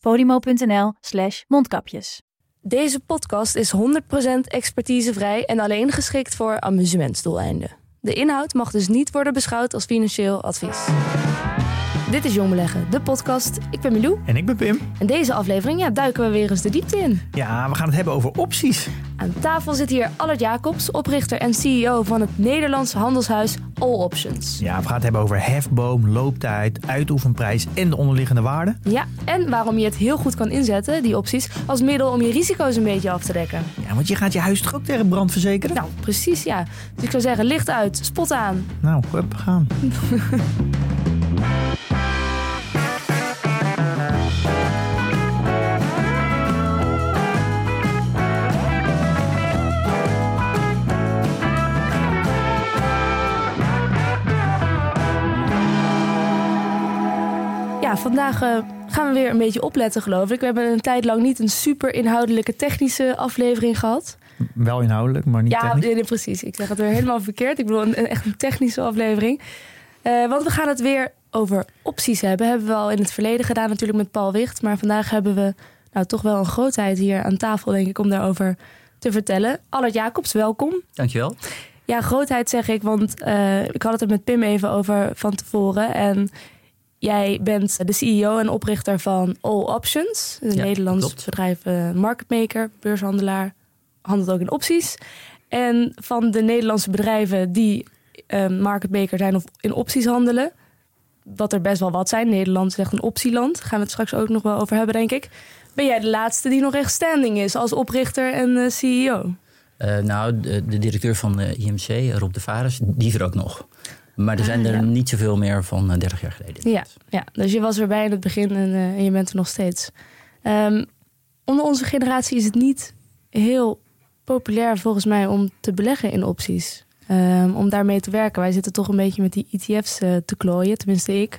podimo.nl slash mondkapjes. Deze podcast is 100% expertisevrij en alleen geschikt voor amusementsdoeleinden. De inhoud mag dus niet worden beschouwd als financieel advies. Dit is Jong Beleggen, de podcast. Ik ben Milou. En ik ben Pim. En deze aflevering ja, duiken we weer eens de diepte in. Ja, we gaan het hebben over opties. Aan tafel zit hier Allard Jacobs, oprichter en CEO van het Nederlands handelshuis All Options. Ja, we gaan het hebben over hefboom, looptijd, uitoefenprijs en de onderliggende waarde. Ja, en waarom je het heel goed kan inzetten, die opties, als middel om je risico's een beetje af te dekken. Ja, want je gaat je huis toch ook tegen brand verzekeren? Nou, precies ja. Dus ik zou zeggen, licht uit, spot aan. Nou, hup, gaan. Ja, vandaag eh, gaan we weer een beetje opletten, geloof ik. We hebben een tijd lang niet een super inhoudelijke technische aflevering gehad. Wel inhoudelijk, maar niet ja, technisch. nee, precies. Ik zeg het weer helemaal verkeerd. Ik bedoel, een, een- echt een technische aflevering. Eh, want we gaan het weer over opties hebben. Hebben we al in het verleden gedaan natuurlijk met Paul Wicht. Maar vandaag hebben we nou toch wel een grootheid hier aan tafel, denk ik, om daarover te vertellen. Allard Jacobs, welkom. Dankjewel. Ja, grootheid zeg ik, want eh, ik had het er met Pim even over van tevoren. En jij bent de CEO en oprichter van All Options. Een Ja, Nederlands klopt. bedrijf, eh, marketmaker, beurshandelaar, handelt ook in opties. En van de Nederlandse bedrijven die eh, marketmaker zijn of in opties handelen. Wat er best wel wat zijn. Nederland is echt een optieland. Daar gaan we het straks ook nog wel over hebben, denk ik. Ben jij de laatste die nog echt standing is als oprichter en eh, CEO? Eh, nou, de, de directeur van de IMC, Rob de Vares, die is er ook nog. Maar er zijn Ah, er ja. niet zoveel meer van eh, 30 jaar geleden. Ja, ja, dus je was erbij in het begin en, eh, en je bent er nog steeds. Ehm, onder onze generatie is het niet heel populair volgens mij om te beleggen in opties. Ehm, om daarmee te werken. Wij zitten toch een beetje met die ETF's eh, te klooien, tenminste ik.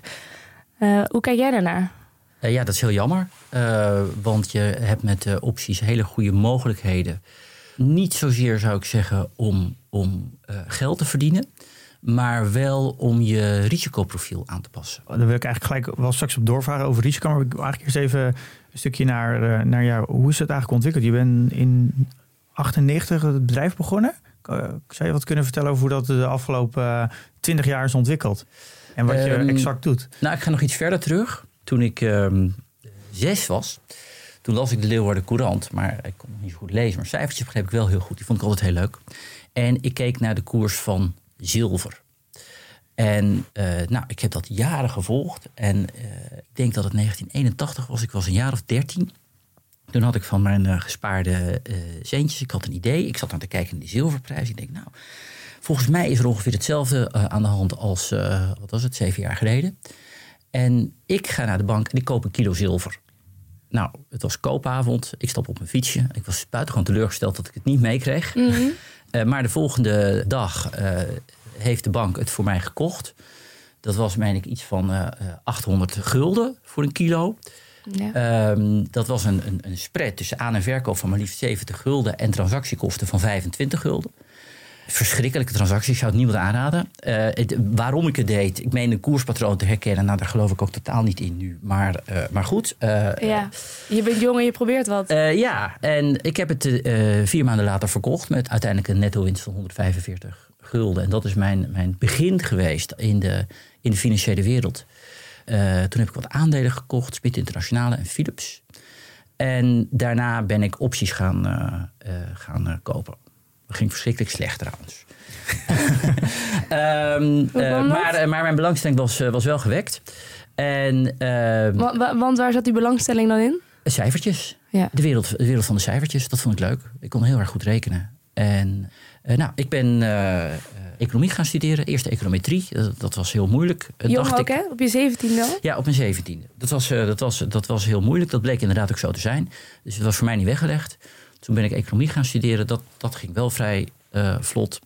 Eh, hoe kijk jij daarnaar? Eh, ja, dat is heel jammer. eh, want je hebt met eh, opties hele goede mogelijkheden. Niet zozeer zou ik zeggen om, om eh, geld te verdienen. Maar wel om je risicoprofiel aan te passen. Daar wil ik eigenlijk gelijk wel straks op doorvaren over risico. Maar ik wil eigenlijk eerst even een stukje naar, eh, naar jou. Hoe is het eigenlijk ontwikkeld? Je bent in 98 het bedrijf begonnen. Eh, zou je wat kunnen vertellen over hoe dat de afgelopen eh, 20 jaar is ontwikkeld? En wat je Ehm, exact doet? Nou, ik ga nog iets verder terug. Toen ik ehm, zes was, toen las ik de Leeuwarden Courant. Maar ik kon nog niet zo goed lezen. Maar cijfertjes begreep ik wel heel goed. Die vond ik altijd heel leuk. En ik keek naar de koers van zilver. En eh, nou, ik heb dat jaren gevolgd. En eh, ik denk dat het 1981 was. Ik was een jaar of 13. Toen had ik van mijn eh, gespaarde centjes, ik had een idee. Ik zat aan te kijken naar die zilverprijs. Ik denk, nou, volgens mij is er ongeveer hetzelfde aan de hand als, wat was het, zeven jaar geleden. En ik ga naar de bank en ik koop een kilo zilver. Nou, het was koopavond. Ik stap op mijn fietsje. Ik was buitengewoon teleurgesteld dat ik het niet meekreeg. Eh, maar de volgende dag eh, heeft de bank het voor mij gekocht. Dat was, meen ik, iets van eh, eh, 800 gulden voor een kilo. Ja. Ehm, dat was een, een, een spread tussen aan- en verkoop van maar liefst 70 gulden en transactiekosten van 25 gulden. Verschrikkelijke transactie, ik zou het niemand aanraden. Eh, het- waarom ik het deed, ik meen een koerspatroon te herkennen, nou daar geloof ik ook totaal niet in nu. Maar, eh, maar goed, eh, ja, je bent jong en je probeert wat. ja, en ik heb het vier maanden later verkocht met uiteindelijk een netto winst van 145 gulden. En dat is mijn, mijn begin geweest in de, in de financiële wereld. Toen heb ik wat aandelen gekocht, Spit Internationale en Philips. En daarna ben ik opties gaan, gaan kopen. Dat ging verschrikkelijk slecht trouwens. Ehm, eh, maar, eh, maar mijn belangstelling was, eh, was wel gewekt. En ehm, Wa- wa- want waar zat die belangstelling dan in? cijfertjes. Ja. De wereld, de wereld van de cijfertjes, dat vond ik leuk. Ik kon heel erg goed rekenen. En nou, ik ben economie gaan studeren. Eerst econometrie. Dat, dat was heel moeilijk. Jong dacht ook, ik. hè? Op je zeventiende al? Ja, op mijn zeventiende. Dat was, dat, was, dat was heel moeilijk. Dat bleek inderdaad ook zo te zijn. Dus het was voor mij niet weggelegd. Toen ben ik economie gaan studeren. Dat, dat ging wel vrij eh, vlot.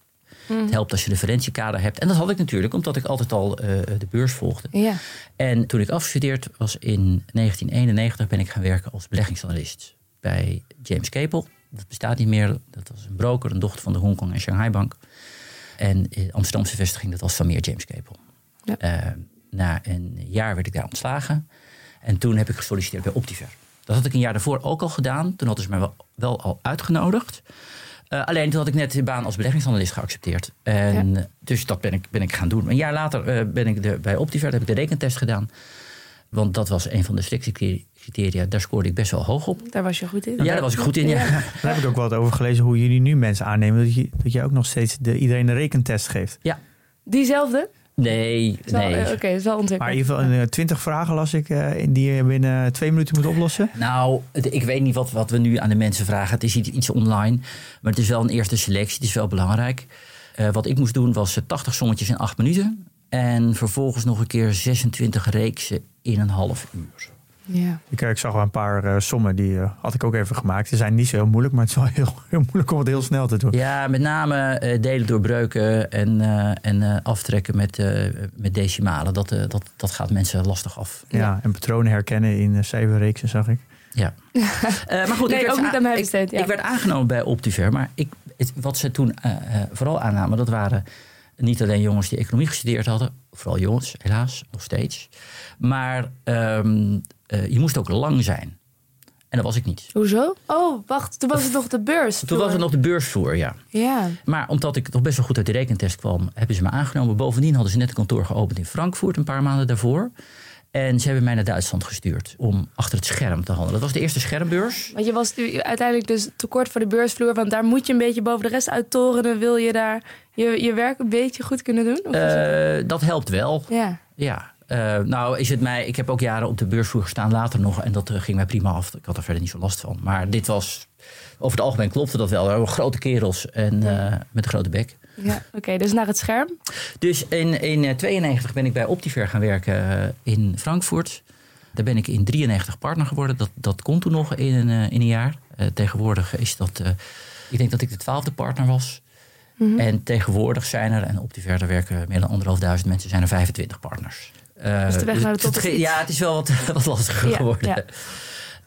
Het helpt als je een referentiekader hebt. En dat had ik natuurlijk, omdat ik altijd al eh, de beurs volgde. Ja. En toen ik afgestudeerd was in 1991, ben ik gaan werken als beleggingsanalist bij James Capel. Dat bestaat niet meer. Dat was een broker, een dochter van de Hongkong en Shanghai Bank. En in Amsterdamse vestiging, dat was van meer James Capel. Ja. Eh, na een jaar werd ik daar ontslagen. En toen heb ik gesolliciteerd bij Optiver. Dat had ik een jaar daarvoor ook al gedaan. Toen hadden ze mij wel, wel al uitgenodigd. Eh, alleen toen had ik net de baan als beleggingsanalist geaccepteerd. En Dus dat ben ik, ben ik gaan doen. Een jaar later eh, ben ik de, bij Optiver, heb ik de rekentest gedaan. Want dat was een van de selectiecriteria. Daar scoorde ik best wel hoog op. Daar was je goed in. Ja, daar was ik goed in. Ja. Daar heb ik ook wat over gelezen hoe jullie nu mensen aannemen. Dat je, dat je ook nog steeds de, iedereen een rekentest geeft. Diezelfde? Nee, wel- nee. eh, Oké, dat is wel ontwikkeld. Maar in ieder geval eh, twintig vragen las ik eh, in die je binnen twee minuten moet oplossen. Nou, ik weet niet wat, wat we nu aan de mensen vragen. Het is iets, iets online, maar het is wel een eerste selectie. Het is wel belangrijk. Eh, wat ik moest doen was eh, 80 sommetjes in 8 minuten. En vervolgens nog een keer 26 reeksen in een half uur. Ja. Ik, eh, ik zag wel een paar eh, sommen, die eh, had ik ook even gemaakt. Die zijn niet zo heel moeilijk, maar het is wel heel, heel moeilijk om het heel snel te doen. Ja, met name eh, delen doorbreuken en, eh, en eh, aftrekken met, eh, met decimalen. Dat, eh, dat, dat gaat mensen lastig af. Ja, en patronen herkennen in uh, cijferreeksen zag ik. Ja. Eh, maar goed, Nee, ik werd, ook niet aan mij ik- besteed, ja. Ik, werd aangenomen bij Optiver, maar ik, het- wat ze toen eh, eh, vooral aannamen, dat waren niet alleen jongens die economie gestudeerd hadden, vooral jongens, helaas, nog steeds. Maar ehm, eh, je moest ook lang zijn. En dat was ik niet. Hoezo? Oh, wacht. Toen was het nog de beurs. Toen was het nog de beursvloer, ja. Ja. Maar omdat ik toch best wel goed uit de rekentest kwam, hebben ze me aangenomen. Bovendien hadden ze net een kantoor geopend in Frankfurt een paar maanden daarvoor. En ze hebben mij naar Duitsland gestuurd om achter het scherm te handelen. Dat was de eerste schermbeurs. Want je was nu uiteindelijk dus tekort voor de beursvloer. Want daar moet je een beetje boven de rest uittorenen. Wil je daar je, je werk een beetje goed kunnen doen? Of Eh, dat helpt wel. ja. Ja. Eh, nou, is het mij. Ik heb ook jaren op de beursvloer gestaan later nog. En dat eh, ging mij prima af. Ik had er verder niet zo last van. Maar dit was. Over het algemeen klopte dat wel. Er waren grote kerels en eh, met een grote bek. ja. Oké, dus naar het scherm. Dus in 1992 ben ik bij Optiver gaan werken in Frankfurt. Daar ben ik in 93 partner geworden. Dat, dat kon toen nog in een, in een jaar. Tegenwoordig is dat. ik denk dat ik de twaalfde partner was. Mhm. En tegenwoordig zijn er, en Optiver daar werken meer dan anderhalfduizend mensen, zijn er 25 partners. Eh, Dus de weg naar de top het is ge- iets. Ja, het is wel wat, wat lastiger Ja, geworden. ja.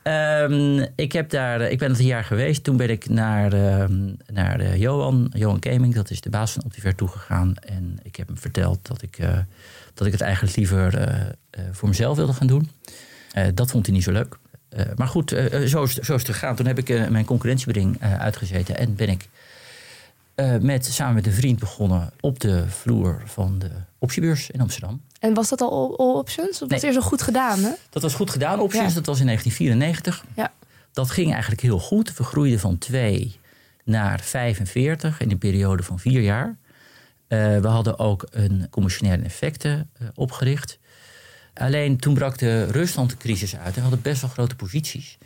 Ehm, ik, heb daar, ik ben het een jaar geweest. Toen ben ik naar, ehm, naar eh, Johan, Johan Keming, dat is de baas van Optiver, toegegaan. En ik heb hem verteld dat ik, eh, dat ik het eigenlijk liever eh, eh, voor mezelf wilde gaan doen. Eh, dat vond hij niet zo leuk. Eh, maar goed, eh, eh, zo, is, zo is het gegaan. Toen heb ik eh, mijn concurrentiebeding eh, uitgezeten en ben ik eh, met, samen met een vriend begonnen op de vloer van de optiebeurs in Amsterdam. En was dat al all, options? Of was Nee. het eerst zo goed gedaan, hè? Dat was goed gedaan, options. Ja. Dat was in 1994. Ja. Dat ging eigenlijk heel goed. We groeiden van 2 naar 45 in een periode van vier jaar. Eh, we hadden ook een commissionaire effecten eh, opgericht. Alleen toen brak de Rusland-crisis uit en we hadden best wel grote posities.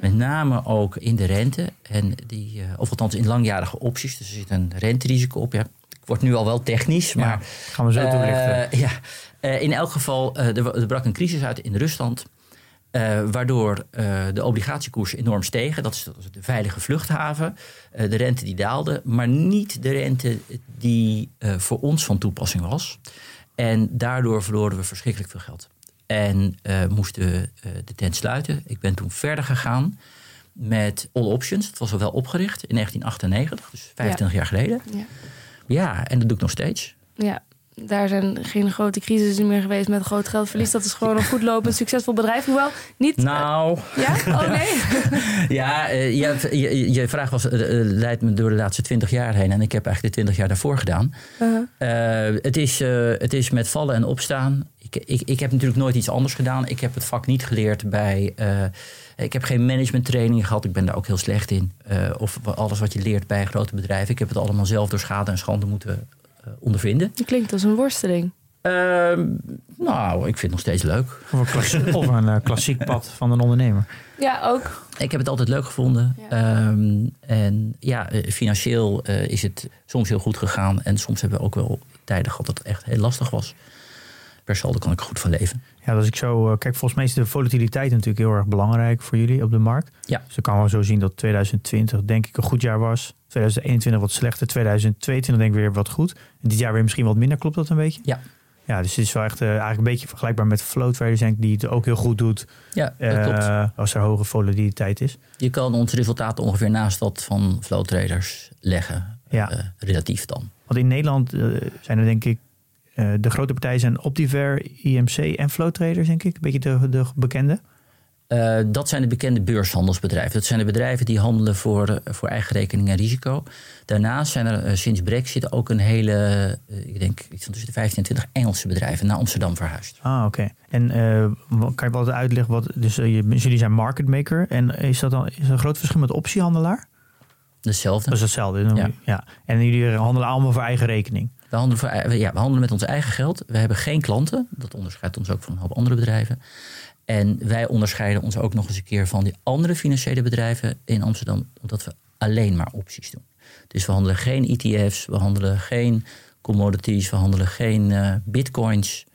Met name ook in de rente. En die, eh, of althans in langjarige opties. Dus er zit een renterisico op. Ja, ik word nu al wel technisch, maar... Ja, gaan we zo Eh, toelichten. ja, Eh, in elk geval, er, er brak een crisis uit in Rusland. waardoor de obligatiekoersen enorm stegen. Dat is, de veilige vluchthaven. De rente die daalde, maar niet de rente die voor ons van toepassing was. En daardoor verloren we verschrikkelijk veel geld. En eh, moesten eh, de tent sluiten. Ik ben toen verder gegaan met All Options. Het was al wel opgericht in 1998, dus 25 jaar geleden. Ja. Ja, en dat doe ik nog steeds. ja. Daar zijn geen grote crisissen meer geweest met groot geldverlies. Dat is gewoon een goed lopend, succesvol bedrijf. Hoewel niet... Nou, Ja? Oh nee? ja, eh, je, je, je vraag was, eh, eh, leidt me door de laatste 20 jaar heen. En ik heb eigenlijk de 20 jaar daarvoor gedaan. Uh-huh. Eh, het, is, eh, het is met vallen en opstaan. Ik, ik, ik heb natuurlijk nooit iets anders gedaan. Ik heb het vak niet geleerd bij. eh, ik heb geen managementtraining gehad. Ik ben daar ook heel slecht in. Eh, of alles wat je leert bij grote bedrijven. Ik heb het allemaal zelf door schade en schande moeten eh, ondervinden. Het klinkt als een worsteling. Ehm, nou, ik vind het nog steeds leuk. Of een, klassiek, of een klassiek pad van een ondernemer. Ja, ook. Ik heb het altijd leuk gevonden. Ja. Ehm, en ja, financieel eh, is het soms heel goed gegaan. En soms hebben we ook wel tijden gehad dat het echt heel lastig was. Per saldo kan ik er goed van leven. Ja, als ik zo eh, kijk, volgens mij is de volatiliteit natuurlijk heel erg belangrijk voor jullie op de markt. Ja. Dus dan kan wel zo zien dat 2020 denk ik een goed jaar was. 2021 wat slechter, 2022 denk ik weer wat goed. En dit jaar weer misschien wat minder, klopt dat een beetje? Ja. Ja, dus het is wel echt eh, eigenlijk een beetje vergelijkbaar met flow traders, denk ik, die het ook heel goed doet Ja, dat eh, klopt. als er hoge volatiliteit is. Je kan ons resultaten ongeveer naast dat van flow traders leggen. Ja. relatief dan. Want in Nederland zijn er denk ik eh, de grote partijen zijn Optiver, IMC en Flow Traders, denk ik. Een beetje de, de bekende. Eh, dat zijn de bekende beurshandelsbedrijven. Dat zijn de bedrijven die handelen voor, eh, voor eigen rekening en risico. Daarnaast zijn er sinds Brexit ook een hele, ik denk iets van tussen de 15 en 20 Engelse bedrijven naar Amsterdam verhuisd. Ah, oké. En kan je wel eens uitleggen wat. Dus je- jullie zijn market maker. En is dat dan is er een groot verschil met optiehandelaar? Hetzelfde. Dat is hetzelfde. Ja. ja. En jullie handelen allemaal voor eigen rekening. We handelen, ja, handelen met ons eigen geld. We hebben geen klanten. Dat onderscheidt ons ook van een hoop andere bedrijven. En wij onderscheiden ons ook nog eens een keer van die andere financiële bedrijven in Amsterdam, omdat we alleen maar opties doen. Dus we handelen geen ETF's, we handelen geen commodities, we handelen geen eh, bitcoins,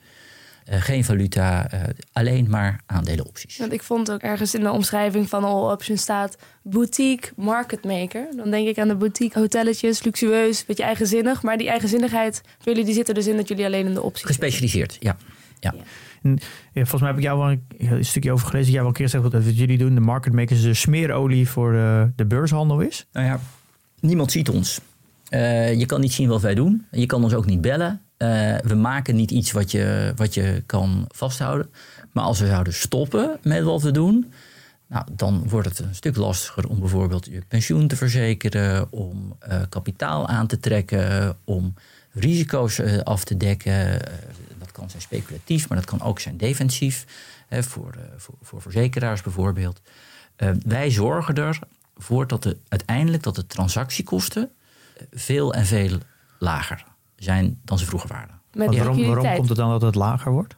eh, geen valuta, eh, alleen maar aandelenopties. Want ik vond ook ergens in de omschrijving van All Options staat boutique market maker. Dan denk ik aan de boutique hotelletjes, luxueus, beetje eigenzinnig. Maar die eigenzinnigheid voor jullie die zit er dus in dat jullie alleen in de opties zitten. Gespecialiseerd, ja. ja. En, ja, volgens mij heb ik jou wel een, een stukje over gelezen. Jij wel een keer gezegd dat wat jullie doen, de market makers, de smeerolie voor de, de beurshandel is. Nou ja, niemand ziet ons. Eh, je kan niet zien wat wij doen. Je kan ons ook niet bellen. Eh, we maken niet iets wat je, wat je kan vasthouden. Maar als we zouden stoppen met wat we doen, nou, dan wordt het een stuk lastiger om bijvoorbeeld je pensioen te verzekeren, om eh, kapitaal aan te trekken, om risico's eh, af te dekken. Dat kan zijn speculatief, maar dat kan ook zijn defensief. Hè, voor, voor, voor verzekeraars bijvoorbeeld. Wij zorgen ervoor dat de, uiteindelijk dat de transactiekosten veel en veel lager zijn dan ze vroeger waren. Waarom, waarom komt het dan dat het lager wordt?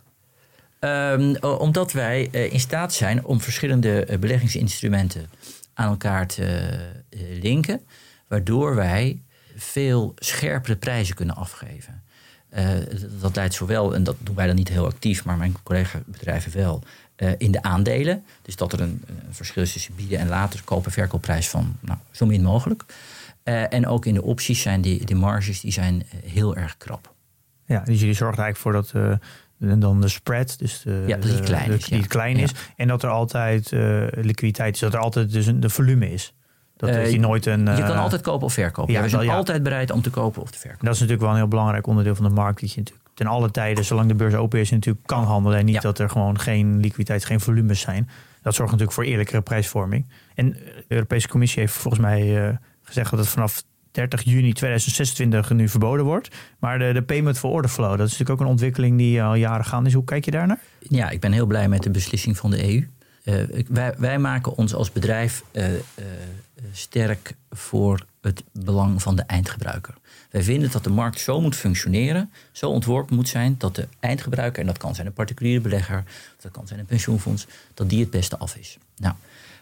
Ehm, omdat wij eh, in staat zijn om verschillende eh, beleggingsinstrumenten aan elkaar te eh, linken, waardoor wij veel scherpere prijzen kunnen afgeven. Eh, dat- leidt zowel, en dat doen wij dan niet heel actief, maar mijn collega-bedrijven wel, eh, in de aandelen. Dus dat er een, een verschil is tussen bieden en later koop- en verkoopprijs van nou, zo min mogelijk. Eh, en ook in de opties zijn die, die marges die zijn eh, heel erg krap. Ja, dus jullie zorgen eigenlijk voor dat eh, en dan de spread, dus de, Ja, dat die klein de- is, die ja. klein Ja. is. En dat er altijd liquiditeit is, dat er altijd dus een de volume is. Dat die nooit een. je kan altijd kopen of verkopen. ja, we zijn altijd bereid om te kopen of te verkopen. Dat is natuurlijk wel een heel belangrijk onderdeel van de markt. Dat je natuurlijk ten alle tijden, zolang de beurs open is, natuurlijk kan handelen. En niet dat er gewoon geen liquiditeit, geen volumes zijn. Dat zorgt natuurlijk voor eerlijkere prijsvorming. En de Europese Commissie heeft volgens mij gezegd dat het vanaf 30 juni 2026 nu verboden wordt. Maar de, de payment for order flow, dat is natuurlijk ook een ontwikkeling die al jaren gaande is. Hoe kijk je daarnaar? Ja, ik ben heel blij met de beslissing van de EU. Eh, wij, wij maken ons als bedrijf eh, eh, sterk voor het belang van de eindgebruiker. Wij vinden dat de markt zo moet functioneren, zo ontworpen moet zijn dat de eindgebruiker, en dat kan zijn een particuliere belegger, dat kan zijn een pensioenfonds, dat die het beste af is. Nou,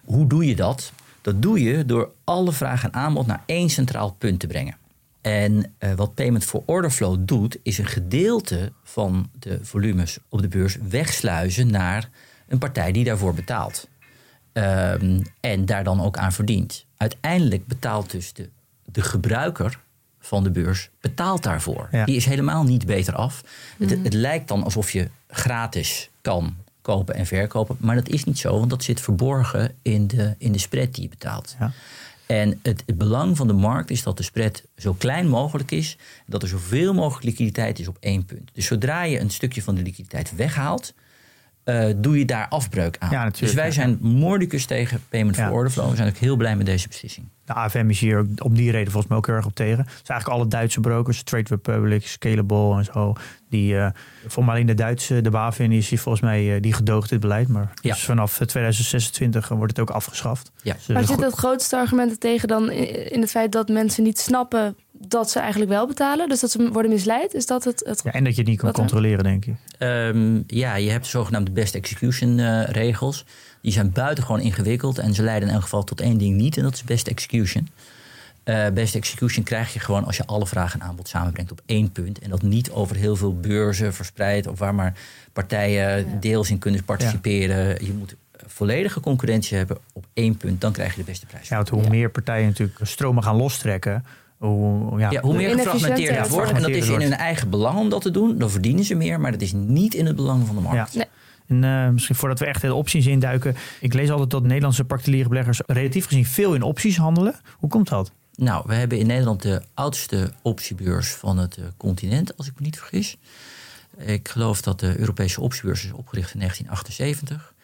hoe doe je dat? Dat doe je door alle vraag en aanbod naar één centraal punt te brengen. En eh, wat Payment for Order Flow doet, is een gedeelte van de volumes op de beurs wegsluizen naar een partij die daarvoor betaalt. Ehm, en daar dan ook aan verdient. Uiteindelijk betaalt dus de, de gebruiker van de beurs betaalt daarvoor. Ja. Die is helemaal niet beter af. Het, het lijkt dan alsof je gratis kan kopen en verkopen. Maar dat is niet zo, want dat zit verborgen in de, in de spread die je betaalt. Ja. En het, het belang van de markt is dat de spread zo klein mogelijk is. Dat er zoveel mogelijk liquiditeit is op één punt. Dus zodra je een stukje van de liquiditeit weghaalt, eh, doe je daar afbreuk aan. Ja, dus wij zijn mordicus tegen payment Ja. for order flow. We zijn ook heel blij met deze beslissing. De AFM is hier om die reden volgens mij ook heel erg op tegen. Het zijn eigenlijk alle Duitse brokers, Trade Republic, Scalable en zo. Die, eh voor maar alleen de Duitse, de BaFin is hier volgens mij, eh, die gedoogt dit beleid. Maar Ja. dus vanaf eh, 2026 wordt het ook afgeschaft. Ja. Dus, eh, Maar goed. zit het grootste argument er tegen dan in het feit dat mensen niet snappen dat ze eigenlijk wel betalen? Dus dat ze worden misleid? Is dat het? het... Ja, en dat je het niet kan controleren, denk ik. Ehm, ja, je hebt de zogenaamde best execution eh, regels. Die zijn buitengewoon ingewikkeld en ze leiden in elk geval tot één ding niet en dat is best execution. Eh, best execution krijg je gewoon als je alle vraag en aanbod samenbrengt op één punt. En dat niet over heel veel beurzen verspreid of waar maar partijen deels in kunnen participeren. Je moet volledige concurrentie hebben op één punt, dan krijg je de beste prijs. Ja, want hoe Ja. meer partijen natuurlijk stromen gaan lostrekken, hoe, ja, Ja, hoe meer gefragmenteerd het wordt, en dat is in hun eigen belang om dat te doen, dan verdienen ze meer, maar dat is niet in het belang van de markt. Ja. En eh, misschien voordat we echt de opties induiken. Ik lees altijd dat Nederlandse particuliere beleggers relatief gezien veel in opties handelen. Hoe komt dat? Nou, we hebben in Nederland de oudste optiebeurs van het eh, continent, als ik me niet vergis. Ik geloof dat de Europese optiebeurs is opgericht in 1978.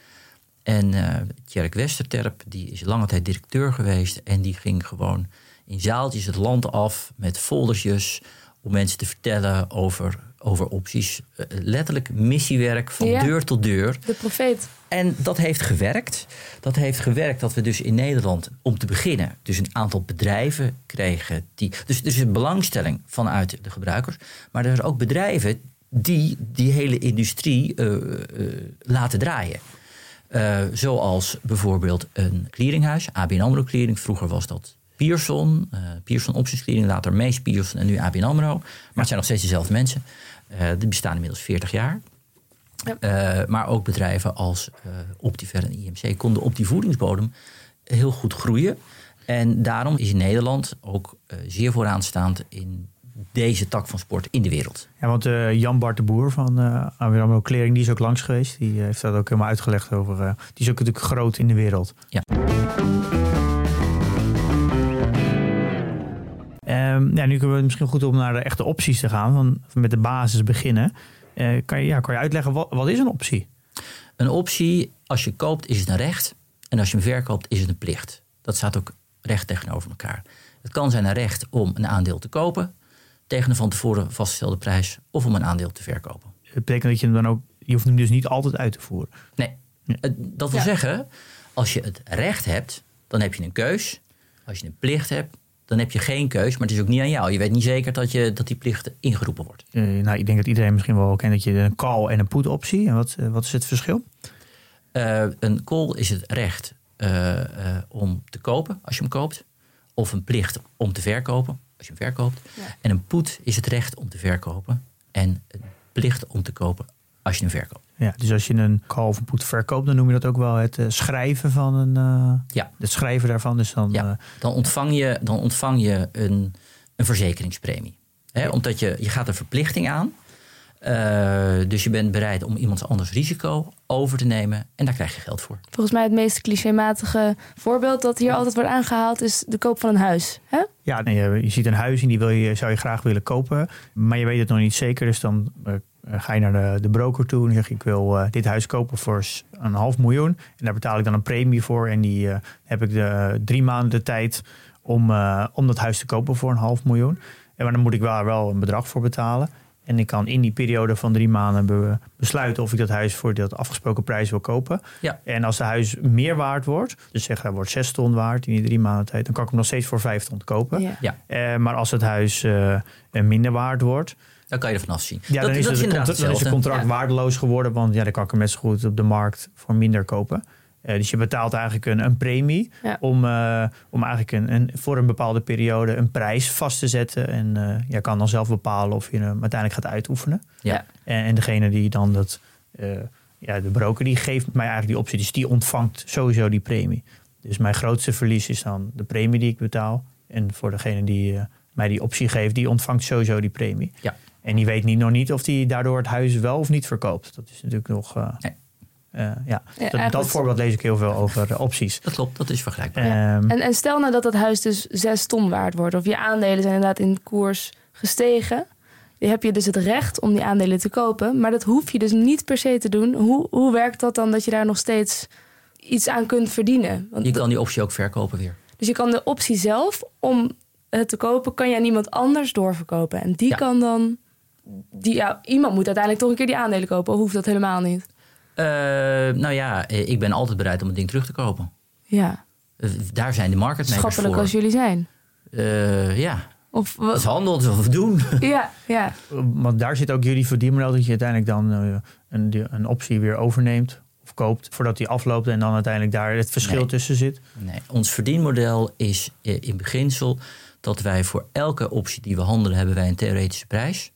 En eh Tjerk Westerterp, die is lange tijd directeur geweest. En die ging gewoon in zaaltjes het land af met foldertjes om mensen te vertellen over, over opties. Eh, letterlijk missiewerk van Ja. deur tot deur. De profeet. En dat heeft gewerkt. Dat heeft gewerkt dat we dus in Nederland, om te beginnen, dus een aantal bedrijven kregen. Die, dus er is een belangstelling vanuit de gebruikers. Maar er zijn ook bedrijven die die hele industrie eh, eh, laten draaien. Zoals bijvoorbeeld een clearinghuis, ABN AMRO Clearing. Vroeger was dat Pearson, Pearson Options Clearing, later Mees Pearson en nu ABN AMRO. Maar het zijn nog steeds dezelfde mensen. Eh die bestaan inmiddels 40 jaar. Ja. Eh, maar ook bedrijven als eh Optiver en IMC konden op die voedingsbodem heel goed groeien. En daarom is Nederland ook zeer vooraanstaand in deze tak van sport in de wereld. Ja, want eh, Jan Bart de Boer van uh, Clearing, die is ook langs geweest. Die heeft dat ook helemaal uitgelegd over. eh, die is ook natuurlijk groot in de wereld. Ja. Ja, nu kunnen we misschien goed om naar de echte opties te gaan. Van, met de basis beginnen. Eh, kan, je, ja, kan je uitleggen, wat, wat is een optie? Een optie, als je koopt, is het een recht. En als je hem verkoopt, is het een plicht. Dat staat ook recht tegenover elkaar. Het kan zijn een recht om een aandeel te kopen tegen een van tevoren vastgestelde prijs of om een aandeel te verkopen. Dat betekent dat je hem dan ook, je hoeft hem dus niet altijd uit te voeren. Nee, dat wil Ja. zeggen, als je het recht hebt, dan heb je een keus. Als je een plicht hebt, dan heb je geen keus. Maar het is ook niet aan jou. Je weet niet zeker dat, je, dat die plicht ingeroepen wordt. Eh, nou, ik denk dat iedereen misschien wel kent dat je een call en een put optie. En wat, eh, wat is het verschil? Eh, een call is het recht eh, eh, om te kopen als je hem koopt. Of een plicht om te verkopen als je hem verkoopt. Ja. En een put is het recht om te verkopen. En een plicht om te kopen als je hem verkoopt. Ja, dus als je een call of een put verkoopt, dan noem je dat ook wel het eh, schrijven van een. eh, Ja. Het schrijven daarvan. Dus dan. Ja. eh, dan ontvang je, dan ontvang je een, een verzekeringspremie. Hè, Omdat je, je gaat een verplichting aan. Eh, dus je bent bereid om iemands anders risico over te nemen. En daar krijg je geld voor. Volgens mij het meest clichématige voorbeeld dat hier altijd wordt aangehaald is de koop van een huis. Hè? Ja, nee, je, je ziet een huis en die wil je, zou je graag willen kopen. Maar je weet het nog niet zeker. Dus dan eh, ga je naar de, de broker toe en zeg ik wil eh, dit huis kopen voor een half miljoen. En daar betaal ik dan een premie voor. En die eh, heb ik de drie maanden de tijd om, eh, om dat huis te kopen voor een half miljoen. En maar dan moet ik wel, wel een bedrag voor betalen. En ik kan in die periode van drie maanden be- besluiten of ik dat huis voor dat afgesproken prijs wil kopen. Ja. En als de huis meer waard wordt, dus zeg hij wordt zes ton waard in die drie maanden tijd, dan kan ik hem nog steeds voor vijf ton kopen. Ja. Ja, Eh, maar als het huis eh, minder waard wordt, dan kan je er vanaf zien. ja, dat, dan, is dat het, inderdaad dan is het contract Ja. waardeloos geworden. Want ja, dan kan ik hem net zo goed op de markt voor minder kopen. Eh, dus je betaalt eigenlijk een, een premie Ja. om, eh, om eigenlijk een, een, voor een bepaalde periode een prijs vast te zetten. En eh je kan dan zelf bepalen of je hem uiteindelijk gaat uitoefenen. Ja. En, en degene die dan dat, eh, ja, de broker, die geeft mij eigenlijk die optie. Dus die ontvangt sowieso die premie. Dus mijn grootste verlies is dan de premie die ik betaal. En voor degene die mij die optie geeft, die ontvangt sowieso die premie. Ja. En die weet niet, nog niet of die daardoor het huis wel of niet verkoopt. Dat is natuurlijk nog. eh, Nee. eh, ja. dat, voorbeeld lees ik heel veel over eh, opties. Dat klopt, dat is vergelijkbaar. Ja. Ehm, En, en stel nou dat dat huis dus 6 ton waard wordt, of je aandelen zijn inderdaad in koers gestegen. Dan heb je dus het recht om die aandelen te kopen, maar dat hoef je dus niet per se te doen. Hoe, hoe werkt dat dan dat je daar nog steeds iets aan kunt verdienen? Want Je kan die optie ook verkopen weer. Dus je kan de optie zelf om het te kopen, kan je aan iemand anders doorverkopen. En die Ja. kan dan. Die, ja, iemand moet uiteindelijk toch een keer die aandelen kopen, of hoeft dat helemaal niet? Eh, nou ja, eh, ik ben altijd bereid om het ding terug te kopen. Ja, Eh, daar zijn de market makers schappelijk voor. als jullie zijn. Eh, ja, Of wat? handel, dat is wat we doen. Ja, ja. Want daar zit ook jullie verdienmodel dat je uiteindelijk dan een, een optie weer overneemt of koopt voordat die afloopt en dan uiteindelijk daar het verschil Nee. tussen zit. Nee, ons verdienmodel is in beginsel dat wij voor elke optie die we handelen hebben wij een theoretische prijs.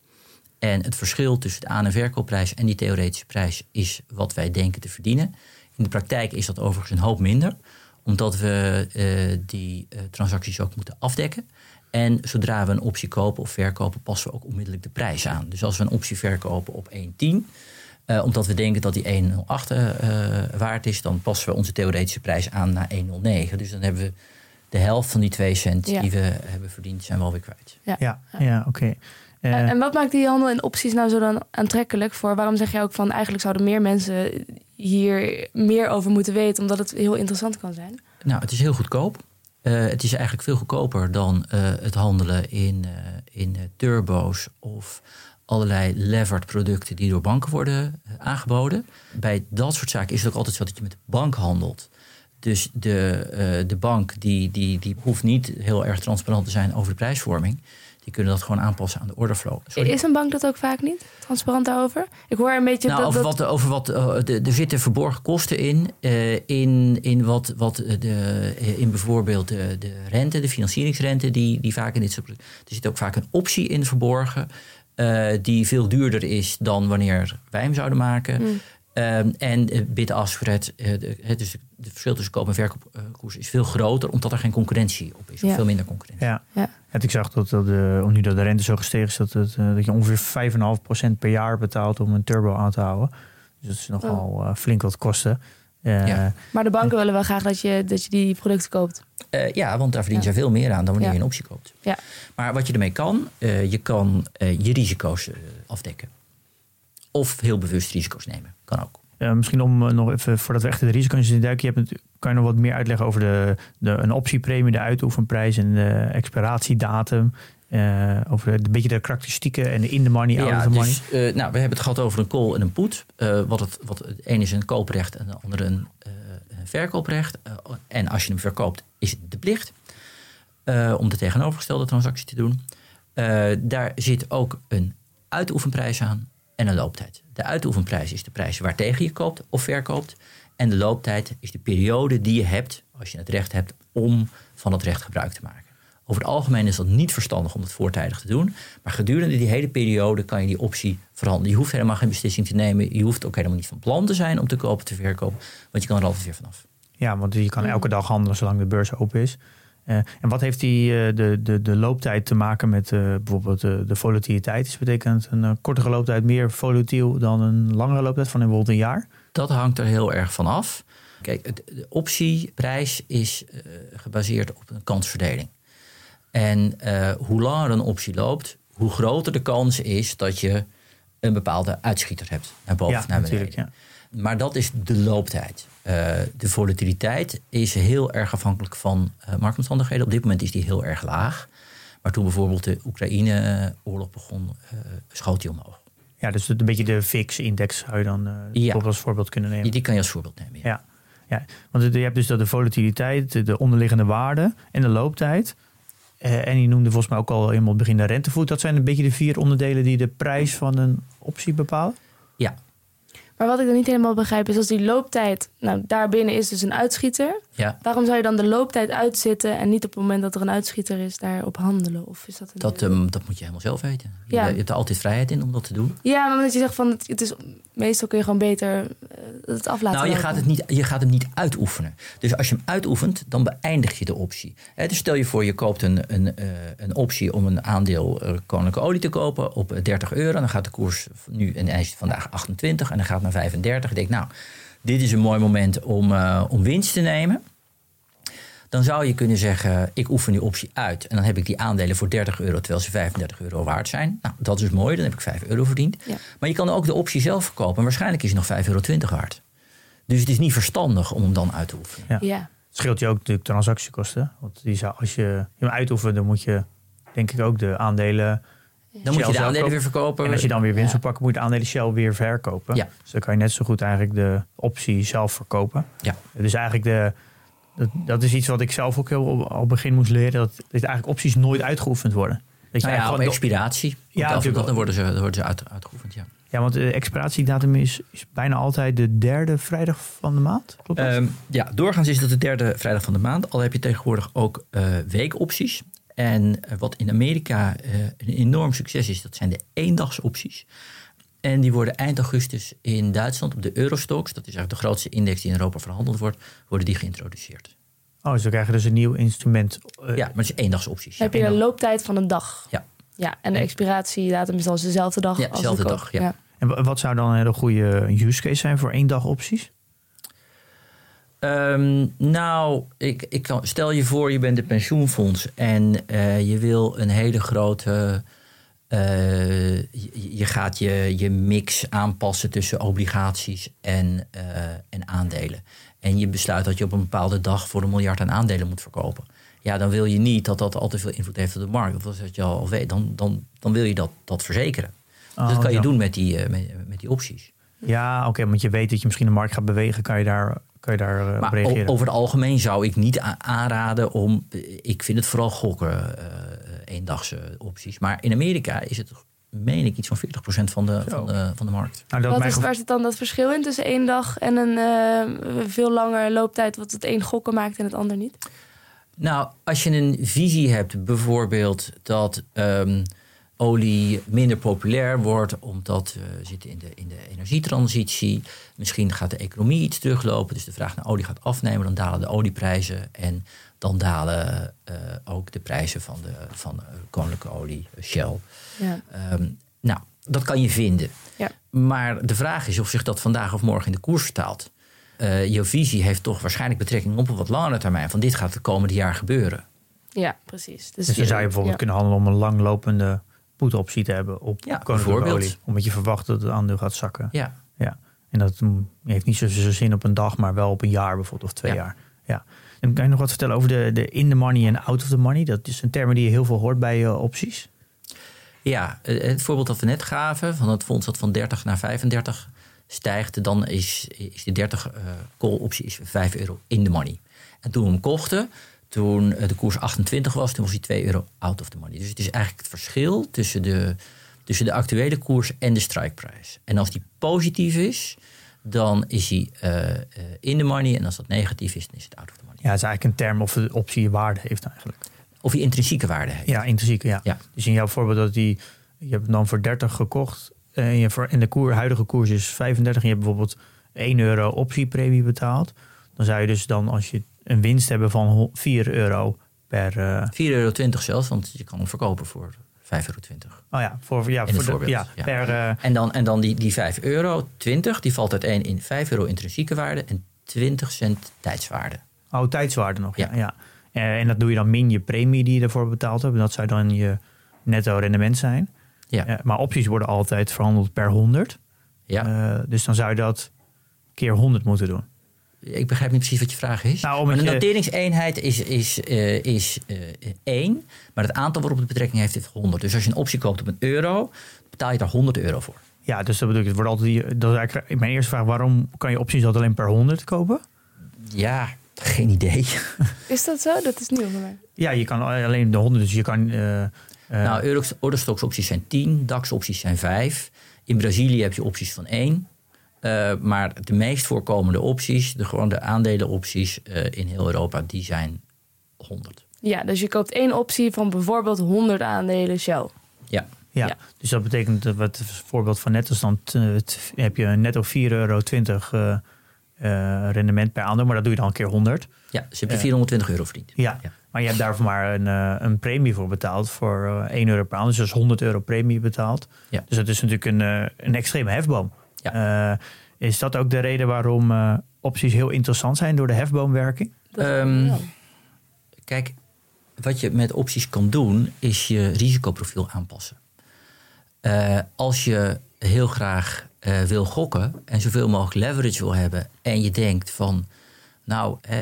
En het verschil tussen de aan- en verkoopprijs en die theoretische prijs is wat wij denken te verdienen. In de praktijk is dat overigens een hoop minder, omdat we eh, die eh, transacties ook moeten afdekken. En zodra we een optie kopen of verkopen, passen we ook onmiddellijk de prijs aan. Dus als we een optie verkopen op 1,10, eh, omdat we denken dat die 1,08 eh, eh, waard is, dan passen we onze theoretische prijs aan naar 1,09. Dus dan hebben we de helft van die 2 cent Ja. die we hebben verdiend, zijn we alweer kwijt. Ja, ja, oké. En, en wat maakt die handel in opties nou zo dan aantrekkelijk voor? Waarom zeg je ook van eigenlijk zouden meer mensen hier meer over moeten weten, omdat het heel interessant kan zijn? Nou, het is heel goedkoop. Eh, het is eigenlijk veel goedkoper dan eh, het handelen in, eh, in eh, turbo's of allerlei levered producten die door banken worden eh, aangeboden. Bij dat soort zaken is het ook altijd zo dat je met de bank handelt. Dus de, eh, de bank die, die, die hoeft niet heel erg transparant te zijn over de prijsvorming. Die kunnen dat gewoon aanpassen aan de orderflow. Sorry. Is een bank dat ook vaak niet? Transparant daarover? Ik hoor een beetje Nou, dat... over dat- wat, over wat eh, de- er zitten verborgen kosten in. eh, in, in wat, wat de, eh, in bijvoorbeeld de, de rente, de financieringsrente, die, die vaak in dit soort. Er zit ook vaak een optie in verborgen. eh, die veel duurder is dan wanneer wij hem zouden maken. Mm. Ehm, en uh, bid-ask spread, eh, dus het verschil tussen koop- en verkoopkoers is veel groter, omdat er geen concurrentie op is. Of Ja. veel minder concurrentie. ja. Ja. Het, ik zag dat, dat nu dat de rente zo gestegen is, dat, het, eh, dat je ongeveer 5,5% per jaar betaalt om een turbo aan te houden. Dus dat is nogal eh, flink wat kosten. Eh, Ja. Maar de banken willen wel graag dat je, dat je die producten koopt. Eh, ja, want daar verdienen Ja. zij veel meer aan dan wanneer Ja. je een optie koopt. Ja. Maar wat je ermee kan, eh, je kan eh, je risico's eh, afdekken. Of heel bewust risico's nemen. Kan ook. Misschien om eh, nog even, voordat we echt de risico's in duiken, je hebt het, kan je nog wat meer uitleggen over de, de, een optiepremie, de uitoefenprijs en de expiratiedatum. Eh, over een beetje de karakteristieken en de in the money, out of the money. dus, eh, nou, we hebben het gehad over een call en een put. Wat het, wat, het een is een kooprecht en de andere een, een verkooprecht. En als je hem verkoopt, is het de plicht om de tegenovergestelde transactie te doen. Daar zit ook een uitoefenprijs aan en een looptijd. De uitoefenprijs is de prijs waartegen je koopt of verkoopt. En de looptijd is de periode die je hebt, als je het recht hebt, om van het recht gebruik te maken. Over het algemeen is dat niet verstandig om dat voortijdig te doen. Maar gedurende die hele periode kan je die optie verhandelen. Je hoeft helemaal geen beslissing te nemen. Je hoeft ook helemaal niet van plan te zijn om te kopen, te verkopen. Want je kan er altijd weer vanaf. Ja, want je kan elke dag handelen zolang de beurs open is. Eh, en wat heeft die, eh, de, de, de looptijd te maken met eh, bijvoorbeeld de, de volatiliteit? Is betekent een kortere looptijd meer volatiel dan een langere looptijd van bijvoorbeeld een jaar? Dat hangt er heel erg van af. Kijk, de optieprijs is gebaseerd op een kansverdeling. En hoe langer een optie loopt, hoe groter de kans is dat je een bepaalde uitschieter hebt. Naar boven, ja, naar beneden. natuurlijk. Ja. Maar dat is de looptijd. Eh, de volatiliteit is heel erg afhankelijk van eh, marktomstandigheden. Op dit moment is die heel erg laag. Maar toen bijvoorbeeld de Oekraïne-oorlog begon, eh, schoot die omhoog. ja, dus een beetje de VIX-index zou je dan bijvoorbeeld als voorbeeld kunnen nemen. Die, die kan je als voorbeeld nemen. Ja. Ja, ja. want je hebt dus dat de volatiliteit, de- de onderliggende waarde en de looptijd. En je noemde volgens mij ook al helemaal het begin de rentevoet. Dat zijn een beetje de vier onderdelen die de prijs van een optie bepalen. ja. Maar wat ik dan niet helemaal begrijp is als die looptijd, nou daarbinnen is dus een uitschieter. Ja. Waarom zou je dan de looptijd uitzitten en niet op het moment dat er een uitschieter is daarop handelen? Of is dat een Dat, ehm, dat moet je helemaal zelf weten. Je- Ja. Je hebt er altijd vrijheid in om dat te doen. Ja, maar omdat je zegt van het, is meestal kun je gewoon beter eh, het af laten nou, je lopen. gaat, het niet, je gaat hem niet uitoefenen. Dus als je hem uitoefent, dan beëindig je de optie. Dus stel je voor, je koopt een, een, eh, een optie om een aandeel eh, koninklijke olie te kopen op eh, 30 euro. Dan gaat de koers nu, en hij is vandaag 28 en dan gaat het naar 35. Ik denk, nou, dit is een mooi moment om, eh, om winst te nemen. Dan zou je kunnen zeggen, ik oefen die optie uit. En dan heb ik die aandelen voor 30 euro, terwijl ze 35 euro waard zijn. Nou, dat is mooi, dan heb ik 5 euro verdiend. Ja. Maar je kan ook de optie zelf verkopen. En waarschijnlijk is het nog 5,20 euro waard. Dus het is niet verstandig om hem dan uit te oefenen. Ja. Ja. Het scheelt je ook natuurlijk transactiekosten. Want die zou, als je hem uitoefent, dan moet je denk ik ook de aandelen... Dan moet je de aandelen weer verkopen. En als je dan weer winst Ja. wil pakken, moet je de aandelen Shell weer verkopen. Ja. Dus dan kan je net zo goed eigenlijk de optie zelf verkopen. Ja. Dus eigenlijk de, dat, dat is iets wat ik zelf ook heel al begin moest leren. Dat, dat eigenlijk opties nooit uitgeoefend worden. Dat je Nou ja, op expiratie. Ja, natuurlijk dan worden ze, dan worden ze uit, uitgeoefend, ja. ja, want de expiratiedatum is, is bijna altijd de derde vrijdag van de maand. Klopt dat? Ehm, ja, doorgaans is dat de derde vrijdag van de maand. Al heb je tegenwoordig ook eh, weekopties. En eh, wat in Amerika eh, een enorm succes is, dat zijn de eendagsopties. En die worden eind augustus in Duitsland op de Eurostox, dat is eigenlijk de grootste index die in Europa verhandeld wordt, worden die geïntroduceerd. oh, dus we krijgen dus een nieuw instrument. eh, Ja, maar het is eendagsopties. Dan heb je Ja. een looptijd van een dag. Ja. Ja, en de expiratiedatum is dan dezelfde dag. Ja, als dezelfde de koop. dag, ja. En wa- wat zou dan een hele goede use case zijn voor één dag opties? Ehm, nou, ik, ik kan, stel je voor, je bent een pensioenfonds en eh, je wil een hele grote. eh, je, je gaat je, je mix aanpassen tussen obligaties en, eh, en aandelen. En je besluit dat je op een bepaalde dag voor een miljard aan aandelen moet verkopen. Ja, dan wil je niet dat dat al te veel invloed heeft op de markt. Of dat je al weet, dan, dan, dan wil je dat, dat verzekeren. Dus Oh, dat kan je doen met die, met, met die opties. Ja, oké, want je weet dat je misschien de markt gaat bewegen, kan je daar, kan je daar eh, op Maar reageren. over het algemeen zou ik niet aanraden om. Ik vind het vooral gokken, eh eendagse opties. Maar in Amerika is het, meen ik, iets van 40% van de, van de, van de markt. Nou, dat Wat is, waar zit dan dat verschil in tussen één dag en een eh, veel langer looptijd, wat het een gokken maakt en het ander niet? Nou, als je een visie hebt, bijvoorbeeld dat ehm, olie minder populair wordt, omdat we zitten in de, in de energietransitie. Misschien gaat de economie iets teruglopen, dus de vraag naar olie gaat afnemen, dan dalen de olieprijzen en dan dalen eh, ook de prijzen van de, van de koninklijke olie, Shell. Ja. Ehm, nou, dat kan je vinden. Ja. Maar de vraag is of zich dat vandaag of morgen in de koers vertaalt. Eh jouw visie heeft toch waarschijnlijk betrekking op een wat langere termijn. Van dit gaat het komende jaar gebeuren. ja, precies. Dus dan zou je bijvoorbeeld ja. kunnen handelen om een langlopende put-optie te hebben op Ja, koninklijke olie. Omdat je verwacht dat het aandeel gaat zakken. Ja, Ja. En dat mm, heeft niet zozeer zin op een dag, maar wel op een jaar bijvoorbeeld, of twee Ja. jaar. Ja. En kan je nog wat vertellen over de, de in the money en out of the money? Dat is een term die je heel veel hoort bij eh, opties. ja eh, het voorbeeld dat we net gaven, van het fonds dat van 30 naar 35 stijgt, dan is, is de 30 eh call optie is 5 euro in the money. En toen we hem kochten, toen eh, de koers 28 was, toen was hij 2 euro out of the money. Dus het is eigenlijk het verschil tussen de, tussen de actuele koers en de strikeprijs. En als die positief is, dan is hij eh, eh, in the money. En als dat negatief is, dan is het out of the money. Ja, het is eigenlijk een term of de optie waarde heeft eigenlijk. Of hij intrinsieke waarde heeft. Ja, intrinsiek, ja. Ja. Dus in jouw voorbeeld dat die, je hebt dan voor 30 gekocht en, je voor, en de koer, huidige koers is 35 en je hebt bijvoorbeeld 1 euro optiepremie betaald. Dan zou je dus dan als je een winst hebben van ho- 4 euro per... eh, 4,20 euro zelfs, want je kan hem verkopen voor 5,20 euro. oh ja, voor, ja, voor de, ja, ja. per... eh, En dan, en dan die, die 5 euro, 20, die valt uiteen in 5 euro intrinsieke waarde en 20 cent tijdswaarde. Oh, tijdswaarde nog, ja. Ja. Eh, en dat doe je dan min je premie die je ervoor betaald hebt. En dat zou dan je netto rendement zijn. Ja. Maar opties worden altijd verhandeld per 100. Ja. Dus dan zou je dat keer 100 moeten doen. Ik begrijp niet precies wat je vraag is. Nou, maar de je- noteringseenheid is, is, eh, is eh, 1, maar het aantal waarop het betrekking heeft is 100. Dus als je een optie koopt op een euro, betaal je daar 100 euro voor. Ja, dus dat bedoel ik. Het wordt altijd, dat is eigenlijk mijn eerste vraag. Waarom kan je opties altijd alleen per 100 kopen? Ja, geen idee. Is dat zo? Dat is nieuw voor mij. Ja, je kan alleen de 100. Dus je kan... eh, eh, nou, Eurox- Eurostox opties zijn 10, DAX opties zijn 5. In Brazilië heb je opties van 1. Eh, maar de meest voorkomende opties, de, gewoon de aandelenopties eh, in heel Europa, die zijn 100. Ja, dus je koopt één optie van bijvoorbeeld 100 aandelen Shell. Ja, ja. ja. dus dat betekent dat wat het voorbeeld van net is dan heb je netto 4,20 euro eh, eh, rendement per aandeel. Maar dat doe je dan een keer 100. ja dus heb je Ja. 420 euro verdiend. Ja, Ja. maar je hebt daarvoor maar een, eh, een premie voor betaald voor eh 1 euro per aandeel. Dus dat is 100 euro premie betaald. Ja. Dus dat is natuurlijk een, een extreme hefboom. Ja. Eh, is dat ook de reden waarom eh, opties heel interessant zijn door de hefboomwerking? Ehm. Kijk, wat je met opties kan doen, is je risicoprofiel aanpassen. Eh, als je heel graag eh, wil gokken en zoveel mogelijk leverage wil hebben, en je denkt van, nou, eh,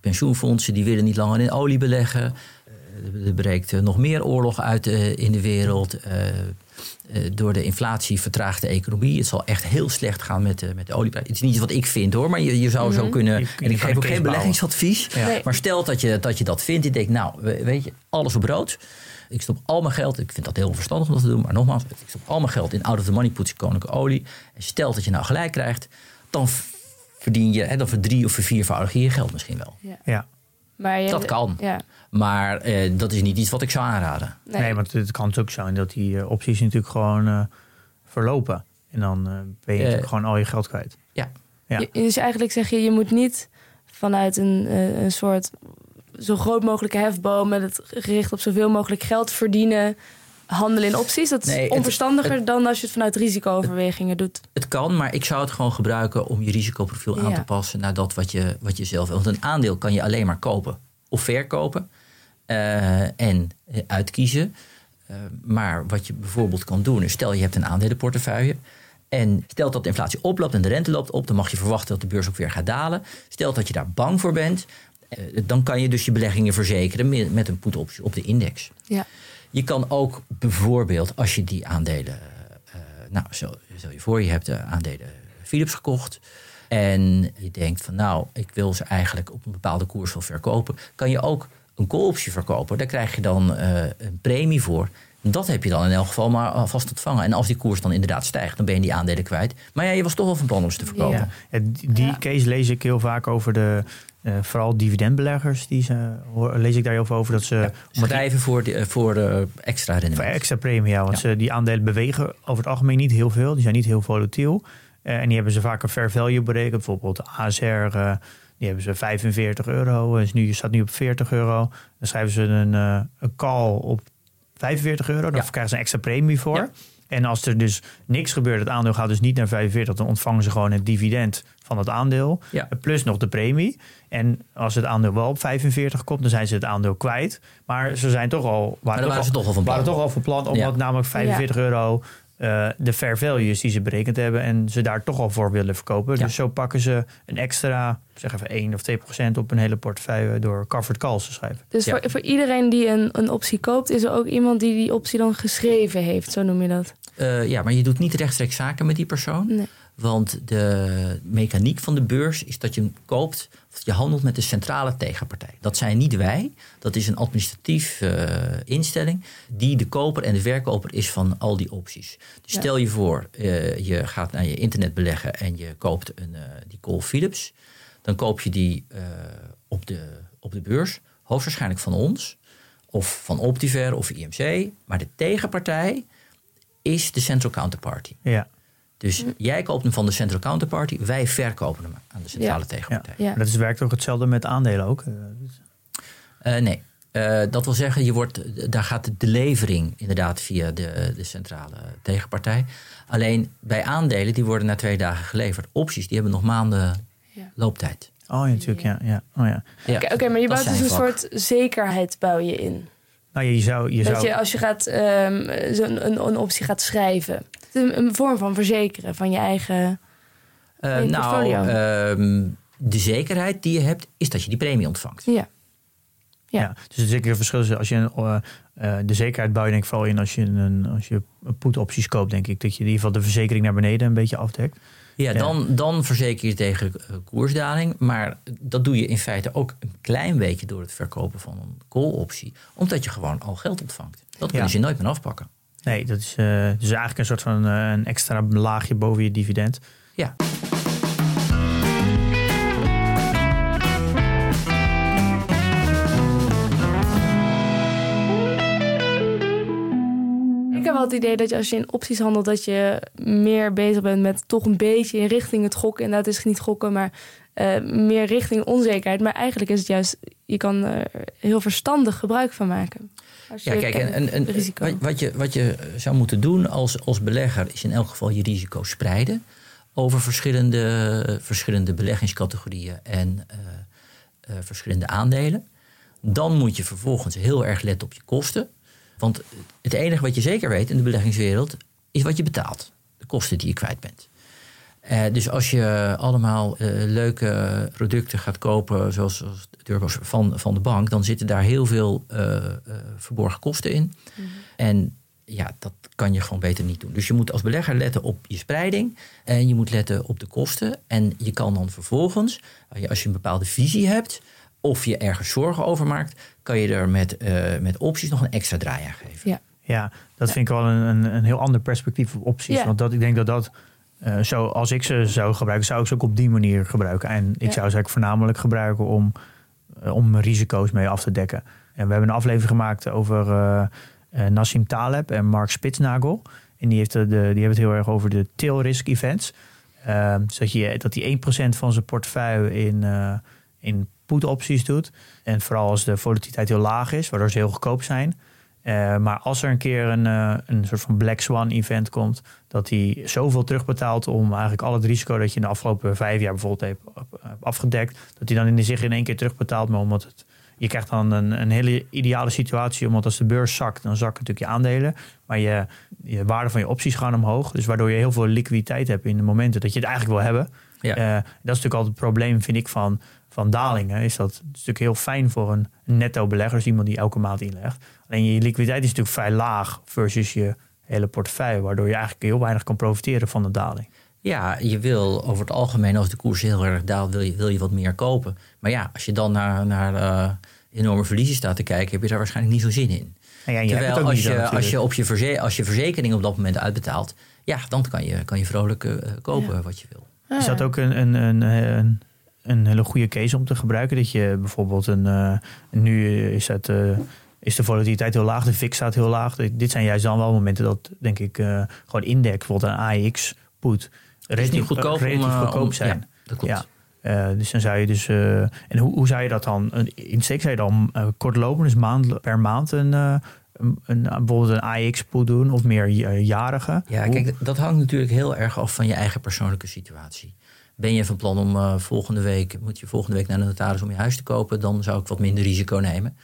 pensioenfondsen die willen niet langer in olie beleggen, er breekt nog meer oorlog uit in de wereld, door de inflatie vertraagt de economie. Het zal echt heel slecht gaan met, de met de olieprijs. Het is niet wat ik vind hoor, maar je, je zou zo kunnen. Je- je en ik geef ook geen beleggingsadvies. Ja. Nee. Maar stel dat je, dat je dat vindt. Ik denk, nou, we- weet je, alles op rood. Ik stop al mijn geld. Ik vind dat heel verstandig om dat te doen. Maar nogmaals, ik stop al mijn geld in out of the money puts koninklijke olie. En stel dat je nou gelijk krijgt, dan verdien je, hè, dan verdrie of verviervoudig je je geld misschien wel. Ja. Maar je- Dat kan. Ja. Maar eh, dat is niet iets wat ik zou aanraden. Nee. Nee, want het kan ook zijn dat die eh, opties natuurlijk gewoon eh, verlopen. En dan eh, ben je natuurlijk gewoon al je geld kwijt. Ja. Ja. Je- dus eigenlijk zeg je, je moet niet vanuit een, eh, een soort zo groot mogelijke hefboom met het gericht op zoveel mogelijk geld verdienen, handelen in opties. Dat is Nee, het- onverstandiger dan als je het vanuit risicooverwegingen doet. Het kan, maar ik zou het gewoon gebruiken om je risicoprofiel aan Ja. te passen naar dat wat je, wat je zelf wil. Want een aandeel kan je alleen maar kopen of verkopen eh, en eh, uitkiezen. Eh, maar wat je bijvoorbeeld kan doen, is stel je hebt een aandelenportefeuille. En stel dat de inflatie oploopt en de rente loopt op, dan mag je verwachten dat de beurs ook weer gaat dalen. Stel dat je daar bang voor bent, dan kan je dus je beleggingen verzekeren met- met een put-optie op de index. Ja. Je kan ook bijvoorbeeld, als je die aandelen. eh, nou, stel, stel je voor, je hebt de aandelen Philips gekocht. En je denkt van, nou, ik wil ze eigenlijk op een bepaalde koers wel verkopen. Kan je ook een call-optie verkopen. Daar krijg je dan eh, een premie voor. Dat heb je dan in elk geval maar alvast ontvangen. En als die koers dan inderdaad stijgt, dan ben je die aandelen kwijt. Maar ja, je was toch wel van plan om ze te verkopen. Ja. Ja, die die Ja. case lees ik heel vaak over de, eh, vooral dividendbeleggers. Die ze, hoor- lees ik daar heel veel over dat ze Schrijven voor, de, voor eh, extra voor rendement. extra premie, ja, want Ja. Ze, die aandelen bewegen over het algemeen niet heel veel. Die zijn niet heel volatiel. Eh, en die hebben ze vaak een fair value berekend. Bijvoorbeeld de ASR, eh, die hebben ze 45 euro. Is nu, staat nu op 40 euro. Dan schrijven ze een, eh, een call op 45 euro. Dan Ja. krijgen ze een extra premie voor. En als er dus niks gebeurt, het aandeel gaat dus niet naar 45, dan ontvangen ze gewoon het dividend van het aandeel. Ja. Plus nog de premie. En als het aandeel wel op 45 komt, dan zijn ze het aandeel kwijt. Maar ze zijn toch al. Maar dan waren ze toch al van plan. waren toch al van plan, omdat Ja. namelijk 45 euro eh, de fair value is die ze berekend hebben. En ze daar toch al voor willen verkopen. Ja. Dus zo pakken ze een extra, zeg even 1 of 2 procent op een hele portefeuille door covered calls te schrijven. Dus Ja. voor, voor iedereen die een, een optie koopt, is er ook iemand die die optie dan geschreven heeft, zo noem je dat. Eh, ja, maar je doet niet rechtstreeks zaken met die persoon. Nee. Want de mechaniek van de beurs is dat je koopt, of je handelt met de centrale tegenpartij. Dat zijn niet wij, dat is een administratief eh, instelling die de koper en de verkoper is van al die opties. Dus Ja. stel je voor, eh, je gaat naar je internet beleggen en je koopt een, eh, die Call Philips. Dan koop je die eh, op, de, op de beurs, hoogstwaarschijnlijk van ons, of van Optiver of IMC. Maar de tegenpartij is de central counterparty. Ja, Dus jij koopt hem van de central counterparty, wij verkopen hem aan de centrale ja. tegenpartij. Ja. Maar dat is, werkt ook hetzelfde met aandelen ook. Eh, Eh, nee, Eh, dat wil zeggen, je wordt, daar gaat de levering inderdaad via de, de centrale tegenpartij. Alleen bij aandelen, die worden na twee dagen geleverd. Opties, die hebben nog maanden Ja. looptijd. Oh ja, natuurlijk. Ja, ja. Oh, ja. Ja, Oké, maar je bouwt dus een vak. soort zekerheid bouw je in. Nou, je zou, je Dat zou, je als je gaat ehm, zo'n een, een optie gaat schrijven. Is een, een vorm van verzekeren van je eigen. Je nou, ehm, de zekerheid die je hebt, is dat je die premie ontvangt. Ja. Ja. Ja. dus het zeker een verschil is als je een, eh, eh, de zekerheid bouw je denk ik vooral in als je een, als je put-opties koopt, denk ik. Dat je in ieder geval de verzekering naar beneden een beetje afdekt. Ja. Dan, dan verzeker je tegen eh, koersdaling. Maar dat doe je in feite ook een klein beetje door het verkopen van een call-optie. Omdat je gewoon al geld ontvangt. Dat kunnen Ja. ze nooit meer afpakken. Nee, dat is, eh, dus eigenlijk een soort van eh, een extra laagje boven je dividend. Ja. Het idee dat je als je in opties handelt, dat je meer bezig bent met toch een beetje in richting het gokken. Inderdaad, is het niet gokken, maar eh, meer richting onzekerheid. Maar eigenlijk is het juist, je kan er heel verstandig gebruik van maken. Ja, kijk, en, en, en wat, je, wat je zou moeten doen als, als belegger is in elk geval je risico spreiden over verschillende, verschillende beleggingscategorieën en eh, eh, verschillende aandelen. Dan moet je vervolgens heel erg letten op je kosten. Want het enige wat je zeker weet in de beleggingswereld is wat je betaalt. De kosten die je kwijt bent. Eh, dus als je allemaal eh, leuke producten gaat kopen, zoals, zoals turbo's van, van de bank, dan zitten daar heel veel eh, verborgen kosten in. En ja, dat kan je gewoon beter niet doen. Dus je moet als belegger letten op je spreiding en je moet letten op de kosten. En je kan dan vervolgens, als je een bepaalde visie hebt of je ergens zorgen over maakt, kan je er met, uh, met opties nog een extra draai aan geven. Ja, ja dat vind ik wel een, een, een heel ander perspectief op opties. Ja. Want dat, ik denk dat dat, uh, zo, als ik ze zou gebruiken, zou ik ze ook op die manier gebruiken. En ik Ja. zou ze eigenlijk voornamelijk gebruiken om, uh, om risico's mee af te dekken. En we hebben een aflevering gemaakt over uh, Nassim Taleb en Mark Spitsnagel. En die, heeft de, die hebben het heel erg over de tail risk events. Uh, zodat je, dat die 1% van zijn portefeuille in, uh, in put-opties doet. En vooral als de volatiliteit heel laag is, waardoor ze heel goedkoop zijn. Uh, maar als er een keer een, uh, een soort van Black Swan event komt, dat hij zoveel terugbetaalt om eigenlijk al het risico dat je in de afgelopen vijf jaar bijvoorbeeld hebt afgedekt, dat hij dan in zich in één keer terugbetaalt. Maar omdat het, je krijgt dan een, een hele ideale situatie, omdat als de beurs zakt, dan zakken natuurlijk je aandelen. Maar je, je waarde van je opties gaan omhoog. Dus waardoor je heel veel liquiditeit hebt in de momenten dat je het eigenlijk wil hebben. Ja. Uh, dat is natuurlijk altijd het probleem, vind ik, van, van dalingen. Is dat natuurlijk heel fijn voor een netto belegger, dus iemand die elke maand inlegt. Alleen je liquiditeit is natuurlijk vrij laag versus je hele portefeuille, waardoor je eigenlijk heel weinig kan profiteren van de daling. Ja, je wil over het algemeen, als de koers heel erg daalt, wil je, wil je wat meer kopen. Maar ja, als je dan naar, naar uh, enorme verliezen staat te kijken, heb je daar waarschijnlijk niet zo zin in. Ja, je Terwijl als, niet je, dan, als, je op je verze als je verzekering op dat moment uitbetaalt, ja, dan kan je, kan je vrolijk uh, kopen ja. wat je wil. Is dat ook een, een, een, een, een hele goede case om te gebruiken? Dat je bijvoorbeeld een. Uh, nu is, het, uh, is de volatiliteit heel laag, de VIX staat heel laag. Dit zijn juist dan wel momenten dat, denk ik, uh, gewoon index, bijvoorbeeld een AX put, relatief goedkoop, relatief om, goedkoop zijn. Ja, dat klopt. Ja. Dus dan zou je dus. En hoe, hoe zou je dat dan? In steek zou je dan kort lopen, dus maand, per maand een, een, een, bijvoorbeeld een AX-pool doen of meer jarige? Ja, kijk, dat hangt natuurlijk heel erg af van je eigen persoonlijke situatie. Ben je van plan om uh, volgende week, moet je volgende week naar de notaris om je huis te kopen, dan zou ik wat minder risico nemen.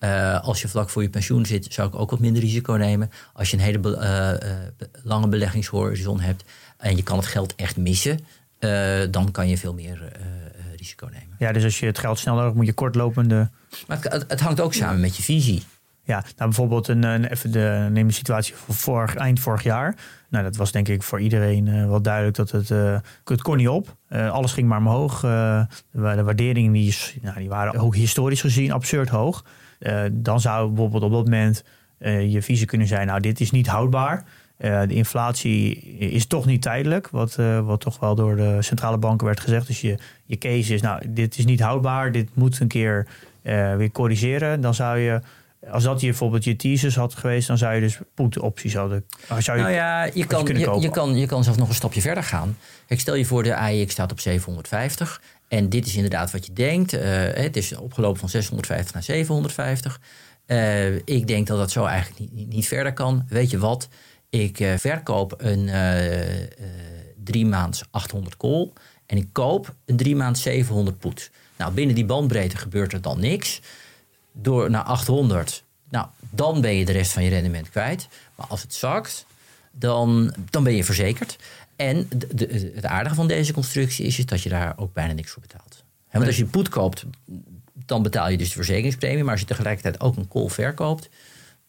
Uh, als je vlak voor je pensioen zit, zou ik ook wat minder risico nemen. Als je een hele be uh, lange beleggingshorizon hebt en je kan het geld echt missen, dan kan je veel meer risico nemen. Ja, dus als je het geld snel nodig moet je kortlopende. Maar het, het, hangt ook samen met je visie. Ja, nou bijvoorbeeld een, een, even de, neem de situatie van vorig, eind vorig jaar. Nou, dat was denk ik voor iedereen uh, wel duidelijk dat het, uh, het kon niet op. Uh, alles ging maar omhoog. de waarderingen die, nou, die waren ook historisch gezien absurd hoog. dan zou bijvoorbeeld op dat moment je visie kunnen zijn, nou dit is niet houdbaar. de inflatie is toch niet tijdelijk, wat, wat toch wel door de centrale banken werd gezegd. Dus je, je case is, nou dit is niet houdbaar, dit moet een keer weer corrigeren. Dan zou je als dat hier bijvoorbeeld je teasers had geweest, dan zou je dus put-opties hadden. Zou je, nou ja, je kan, je, je, je, kan, je kan zelfs nog een stapje verder gaan. Ik stel je voor, de AIX staat op 750. En dit is inderdaad wat je denkt. Uh, het is opgelopen van 650 naar 750. Uh, ik denk dat dat zo eigenlijk niet, niet, niet verder kan. Weet je wat? Ik uh, verkoop een drie maands 800 call. En ik koop een drie maand 700 put. Nou, binnen die bandbreedte gebeurt er dan niks door naar 800, nou, dan ben je de rest van je rendement kwijt. Maar als het zakt, dan, dan ben je verzekerd. En de, de, het aardige van deze constructie is, is dat je daar ook bijna niks voor betaalt. He, want als je put koopt, dan betaal je dus de verzekeringspremie. Maar als je tegelijkertijd ook een call verkoopt,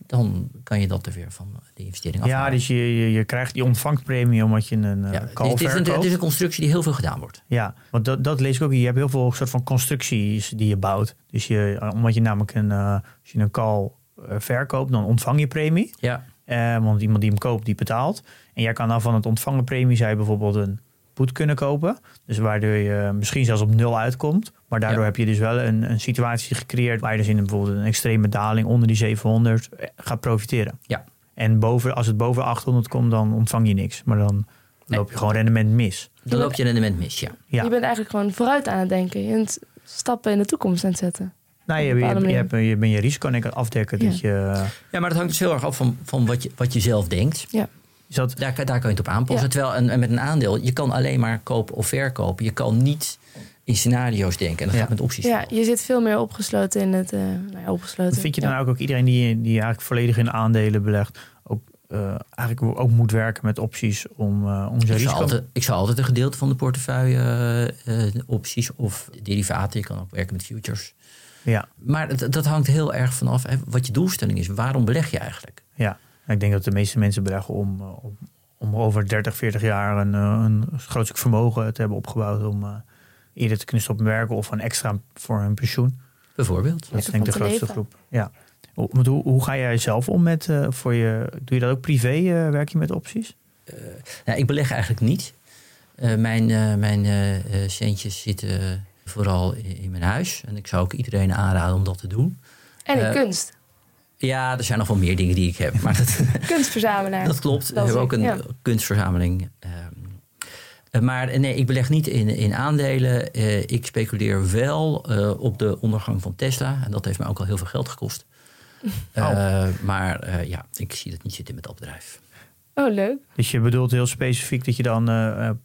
dan kan je dat er weer van de investering afhalen. Ja, dus je, je, je, krijgt, je ontvangt premie omdat je een ja, call het is, verkoopt. Het is, een, het is een constructie die heel veel gedaan wordt. Ja, want dat, dat lees ik ook. Je hebt heel veel soort van constructies die je bouwt. Dus je, omdat je namelijk een, uh, als je een call verkoopt, dan ontvang je premie. Ja. Uh, want iemand die hem koopt, die betaalt. En jij kan dan van het ontvangen premie, zij bijvoorbeeld een put kunnen kopen. Dus waardoor je misschien zelfs op nul uitkomt. Maar daardoor ja. heb je dus wel een, een situatie gecreëerd waar je dus in een, bijvoorbeeld een extreme daling onder die 700 gaat profiteren. Ja. En boven, als het boven 800 komt, dan ontvang je niks. Maar dan nee. loop je gewoon rendement mis. Dan loop je rendement mis, ja. ja. Je bent eigenlijk gewoon vooruit aan het denken. Je bent stappen in de toekomst aan het zetten. Nou, je, je, je, je, hebt, je bent je risico aan het afdekken. Ja. Dat je, ja, maar dat hangt dus heel erg af van, van wat, je, wat je zelf denkt. Ja. Dat... daar, daar kan je het op aanpassen. Ja. Terwijl een, met een aandeel, je kan alleen maar kopen of verkopen. Je kan niet in scenario's denken. En dat Ja. gaat met opties. Ja, je zit veel meer opgesloten in het... eh nou ja, opgesloten. Vind je dan ja. ook, ook iedereen die, die eigenlijk volledig in aandelen belegt, ook, uh, eigenlijk ook moet werken met opties om, uh, om zijn Ik zou, risico... altijd, ik zou altijd een gedeelte van de portefeuille uh, opties of derivaten. Je kan ook werken met futures. Ja, Maar dat, dat hangt heel erg vanaf hè, wat je doelstelling is. Waarom beleg je eigenlijk? ja. Ik denk dat de meeste mensen beleggen om, eh, om, om over 30, 40 jaar een, eh, een groot stuk vermogen te hebben opgebouwd om eh, eerder te kunnen stoppen werken of een extra voor hun pensioen. Bijvoorbeeld. Dat is denk ik de grootste leven. groep. Ja. Hoe, hoe, hoe ga jij zelf om met eh, voor je? Doe je dat ook privé? eh, werk je met opties? Nou, ik beleg eigenlijk niet. Eh, mijn eh, mijn centjes zitten vooral in, in mijn huis. En ik zou ook iedereen aanraden om dat te doen. En in kunst. Ja, er zijn nog wel meer dingen die ik heb. Maar dat, Kunstverzamelaar. dat klopt. We hebben ook een ja. kunstverzameling. Ehm, eh, maar eh, nee, ik beleg niet in, in aandelen. Eh, ik speculeer wel eh, op de ondergang van Tesla. En dat heeft mij ook al heel veel geld gekost. Eh, Maar eh, ja, ik zie dat niet zitten met dat bedrijf. Oh, leuk. Dus je bedoelt heel specifiek dat je dan. eh, eh,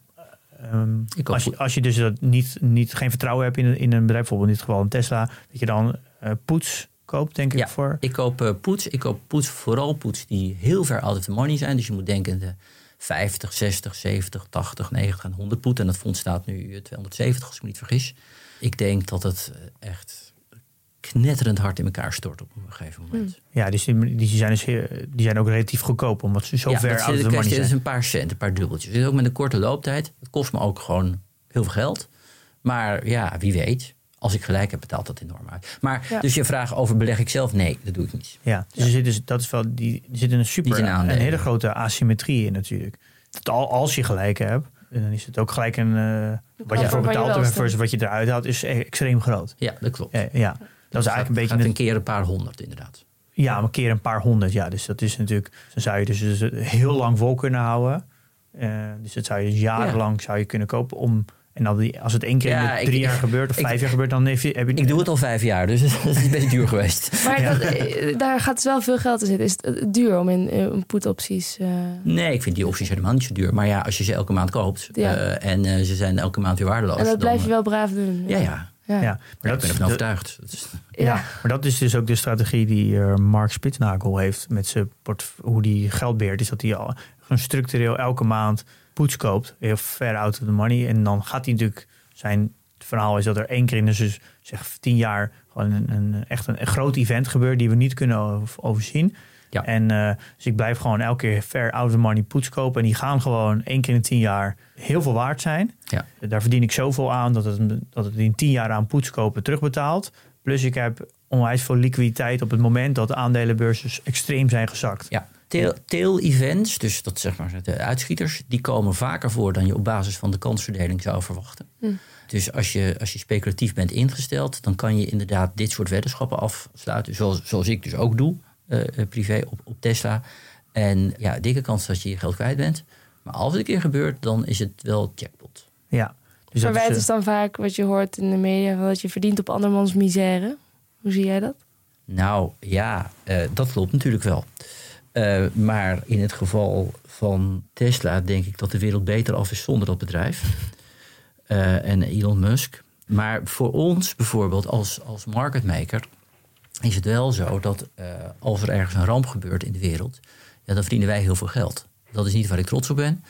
ehm, als, je, als je dus dat niet, niet, geen vertrouwen hebt in, een- in een bedrijf, bijvoorbeeld in dit geval een Tesla, dat je dan eh, poets koopt, denk ik, Ja. voor. Ik koop eh, poets. Ik koop poets, vooral poets die heel ver out of the money zijn. Dus je moet denken de 50, 60, 70, 80, 90 en 100 poet. En dat fonds staat nu eh, 270, als ik me niet vergis. Ik denk dat het eh, echt knetterend hard in elkaar stort op een gegeven moment. Ja, dus die, die, zijn dus die zijn ook relatief goedkoop, omdat ze zo ja, ver dat out of the money dit is zijn. een paar cent, een paar dubbeltjes. Dit is ook met een korte looptijd. Het kost me ook gewoon heel veel geld. Maar ja, wie weet. Als ik gelijk heb, betaalt dat enorm uit. Maar Ja. dus je vraag over beleg ik zelf? Nee, dat doe ik niet. Ja, dus Er zit dus, dat is wel, die, er zit een super, een hele grote asymmetrie in natuurlijk. Dat al, als je gelijk hebt, dan is het ook gelijk een, eh, wat je voor ervoor je betaalt en versus wat je eruit haalt, is e- extreem groot. Ja, dat klopt. Ja, ja. dat is eigenlijk een beetje gaat een, keer een paar honderd inderdaad. Ja, maar een keer een paar honderd. Ja, dus dat is natuurlijk. Dan zou je dus, dus heel lang vol kunnen houden. Eh, dus dat zou je dus jarenlang zou je kunnen kopen om. En dan die, als het één keer Ja, in drie ik- jaar gebeurt of ik- vijf jaar gebeurt, dan heb je. Heb je Ik doe het al vijf jaar, dus dat is een beetje duur geweest. Maar dat, eh, daar gaat dus wel veel geld in zitten. Is het eh, duur om in een put-opties... eh, Nee, ik vind die opties helemaal niet zo duur. Maar ja, als je ze elke maand koopt Ja. eh, en eh, ze zijn elke maand weer waardeloos. en dat blijf dan, je wel braaf doen. Ja, ja. Ja. ja, Ja. maar Ja, dat ik ben ervan overtuigd. Dat is, ja, maar dat is dus ook de strategie die eh, Mark Spitsnagel heeft met zijn port, hoe die geld beheert. Is dat hij al gewoon structureel elke maand poets koopt, heel ver out of the money. En dan gaat hij natuurlijk zijn verhaal is dat er één keer in de dus, zeg tien jaar gewoon een, een echt een, een groot event gebeurt die we niet kunnen over- overzien. Ja. En eh, dus ik blijf gewoon elke keer ver out of the money poets kopen. En die gaan gewoon één keer in tien jaar heel veel waard zijn. Ja. Daar verdien ik zoveel aan dat het, dat het in tien jaar aan poets kopen terugbetaalt. Plus ik heb onwijs veel liquiditeit op het moment dat de aandelenbeurzen extreem zijn gezakt. ja. Tail, tail events, dus dat zeg maar de uitschieters, die komen vaker voor dan je op basis van de kansverdeling zou verwachten. Hm. Dus als je, als je speculatief bent ingesteld, dan kan je inderdaad dit soort weddenschappen afsluiten. Zoals, zoals ik dus ook doe, eh, eh, privé op, op Tesla. En ja, dikke kans dat je je geld kwijt bent. Maar als het een keer gebeurt, dan is het wel jackpot. Ja. Dus Verwijt is, is dan vaak wat je hoort in de media... dat je verdient op andermans misère. Hoe zie jij dat? Nou ja, eh, dat klopt natuurlijk wel. Eh, maar in het geval van Tesla denk ik dat de wereld beter af is zonder dat bedrijf. Eh, en Elon Musk. Maar voor ons bijvoorbeeld als, als marketmaker is het wel zo dat eh, als er ergens een ramp gebeurt in de wereld, ja, dan verdienen wij heel veel geld. Dat is niet waar ik trots op ben.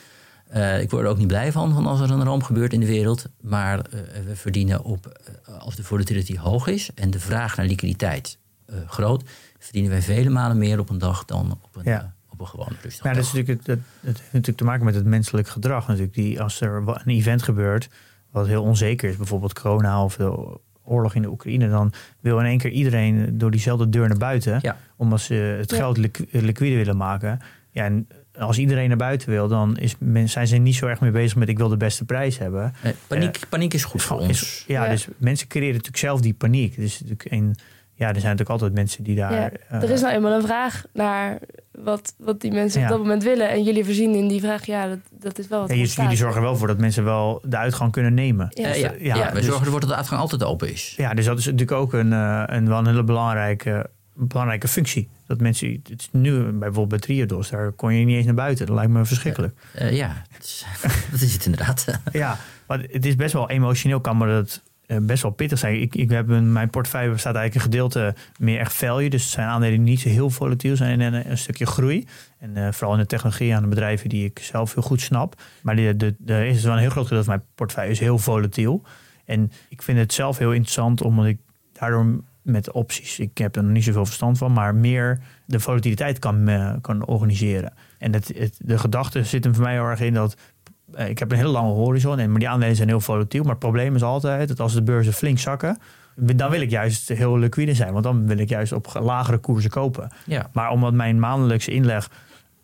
Ik word er ook niet blij van, van als er een ramp gebeurt in de wereld. Maar we verdienen op, als de volatility hoog is en de vraag naar liquiditeit groot, verdienen wij vele malen meer op een dag dan op een, Ja. eh, op een gewone rustige Ja, dat, is dag. natuurlijk, het- dat, dat heeft natuurlijk te maken met het menselijk gedrag. Natuurlijk. Die, als er een event gebeurt wat heel onzeker is, bijvoorbeeld corona of de oorlog in de Oekraïne, dan wil in één keer iedereen door diezelfde deur naar buiten. Ja. Omdat ze het Ja. geld liqu- liquide willen maken. Ja, en als iedereen naar buiten wil, dan is men, zijn ze niet zo erg mee bezig met ik wil de beste prijs hebben. Eh, paniek, paniek is goed voor Is- ons. ja, Ja. dus mensen creëren natuurlijk zelf die paniek. Dus natuurlijk een, ja, er zijn natuurlijk altijd mensen die daar. Ja, eh, er is nou eenmaal een vraag naar wat, wat die mensen Ja. op dat moment willen. En jullie voorzien in die vraag, ja, dat, dat is wel wat ja, jullie, zorgen er wel voor dat mensen wel de uitgang kunnen nemen. Ja. Eh, ja, ja, ja, we dus- zorgen ervoor dat de uitgang altijd open is. Ja, dus dat is natuurlijk ook een, eh, een, wel een hele belangrijke, belangrijke functie. Dat mensen, het is nu bijvoorbeeld bij Triodos, daar kon je niet eens naar buiten. Dat lijkt me verschrikkelijk. Eh, ja, dat is, dat is het inderdaad. Ja, maar het is best wel emotioneel, kan me dat eh, best wel pittig zijn. Ik, ik heb een, mijn portefeuille bestaat eigenlijk een gedeelte meer echt value. Dus het zijn aandelen die niet zo heel volatiel zijn en een, een stukje groei. En eh, vooral in de technologie aan de bedrijven die ik zelf heel goed snap. Maar de, de, de, is wel een heel groot gedeelte van mijn portefeuille is heel volatiel. En ik vind het zelf heel interessant, omdat ik daardoor met opties. Ik heb er nog niet zoveel verstand van, maar meer de volatiliteit kan, eh, kan organiseren. En het, het, de gedachte zit hem voor mij heel erg in dat eh, ik heb een hele lange horizon en maar die aandelen zijn heel volatiel. Maar het probleem is altijd dat als de beurzen flink zakken, dan wil ik juist heel liquide zijn, want dan wil ik juist op lagere koersen kopen. Ja. Maar omdat mijn maandelijkse inleg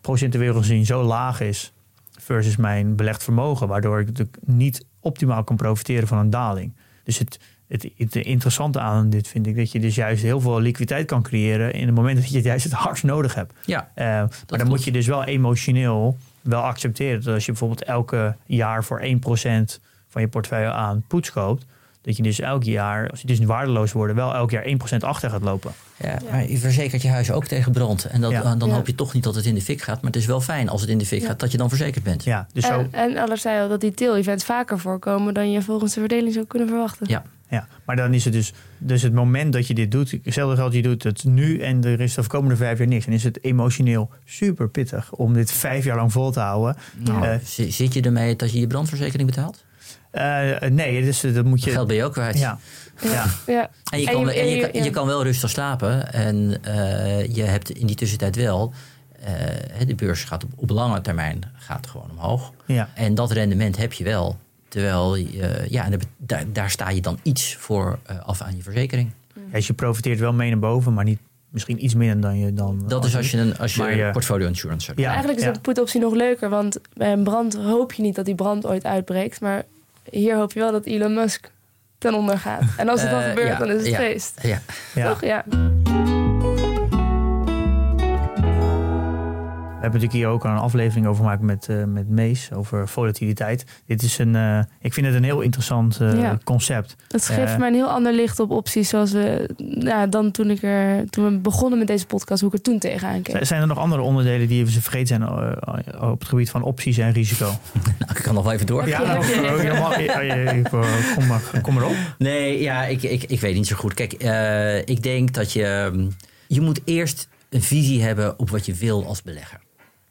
procentueel gezien zo laag is versus mijn belegd vermogen, waardoor ik natuurlijk niet optimaal kan profiteren van een daling. Dus het, het, het interessante aan dit vind ik dat je dus juist heel veel liquiditeit kan creëren in het moment dat je het juist het hardst nodig hebt. Ja, Uh, maar dan klopt. moet je dus wel emotioneel wel accepteren dat als je bijvoorbeeld elke jaar voor 1% van je portefeuille aan poets koopt, dat je dus elk jaar, als je dus waardeloos wordt, wel elk jaar 1% achter gaat lopen. Ja, maar je verzekert je huis ook tegen brand. En dat, Ja. dan Ja. hoop je toch niet dat het in de fik gaat. Maar het is wel fijn als het in de fik Ja. gaat dat je dan verzekerd bent. Ja, dus zo, En, en Aller zei al dat die tail-events vaker voorkomen dan je volgens de verdeling zou kunnen verwachten. Ja. Ja, maar dan is het dus, dus het moment dat je dit doet, hetzelfde geldt, je doet het nu en er is de komende vijf jaar niks. En is het emotioneel super pittig om dit vijf jaar lang vol te houden. Nou, Eh, zi- zit je ermee dat je je brandverzekering betaalt? Eh, nee, dus dat moet Dat je. geld ben je ook kwijt. Ja, ja. Ja. En, je kan, je- en je, en je- kan, je ja. kan wel rustig slapen. En eh, je hebt in die tussentijd wel... eh, de beurs gaat op, op lange termijn gaat gewoon omhoog. ja. En dat rendement heb je wel. Terwijl, je- ja, en daar, daar, sta je dan iets voor eh, af aan je verzekering. Ja, dus je profiteert wel mee naar boven, maar niet misschien iets minder dan je dan. Dat is als je een als je Maar portfolio insurance hebt. Ja, Eigenlijk is ja. de put-optie nog leuker, want bij een brand hoop je niet dat die brand ooit uitbreekt. Maar hier hoop je wel dat Elon Musk ten onder gaat. En als het dan Eh, gebeurt, ja, dan is het ja. feest. Ja. Ja. Toch? Ja. We hebben natuurlijk hier ook al een aflevering over gemaakt met, eh, met Mees over volatiliteit. Dit is een, eh, ik vind het een heel interessant eh, Ja. concept. Het geeft mij een heel ander licht op opties zoals we, ja, dan toen, ik er, toen we begonnen met deze podcast, hoe ik er toen tegenaan keek. Zijn er nog andere onderdelen die we vergeten zijn eh, op het gebied van opties en risico? Nou, ik kan nog wel even door. Ja. kom, maar, kom maar op. Nee, ja, ik, ik, ik weet niet zo goed. Kijk, eh, ik denk dat je... mm, Je moet eerst een visie hebben op wat je wil als belegger.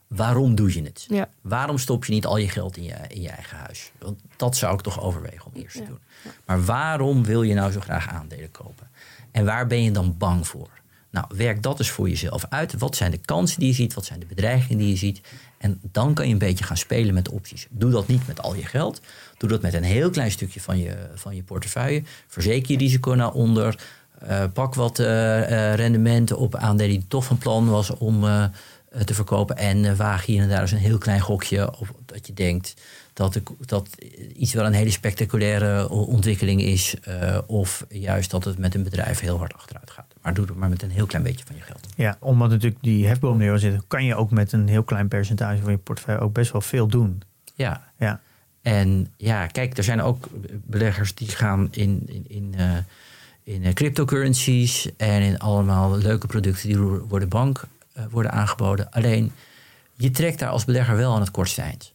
Waarom doe je het? Ja. Waarom stop je niet al je geld in je, in je eigen huis? Want dat zou ik toch overwegen om eerst te Ja. doen. Maar waarom wil je nou zo graag aandelen kopen? En waar ben je dan bang voor? Nou, werk dat eens voor jezelf uit. Wat zijn de kansen die je ziet? Wat zijn de bedreigingen die je ziet? En dan kan je een beetje gaan spelen met opties. Doe dat niet met al je geld. Doe dat met een heel klein stukje van je, van je portefeuille. Verzeker je risico naar onder. Eh, pak wat eh, eh, rendementen op aandelen die toch van plan was om te verkopen. En eh, waag hier en daar eens een heel klein gokje op dat je denkt dat, de, dat iets wel een hele spectaculaire ontwikkeling is. eh, of juist dat het met een bedrijf heel hard achteruit gaat. Maar doe het maar met een heel klein beetje van je geld. Ja, omdat natuurlijk die hefboom er zit, kan je ook met een heel klein percentage van je portefeuille ook best wel veel doen. Ja, Ja, En ja, kijk, er zijn ook beleggers die gaan in, in, in, eh, in eh, cryptocurrencies en in allemaal leuke producten die door de bank eh, worden aangeboden. Alleen, je trekt daar als belegger wel aan het kortste eind.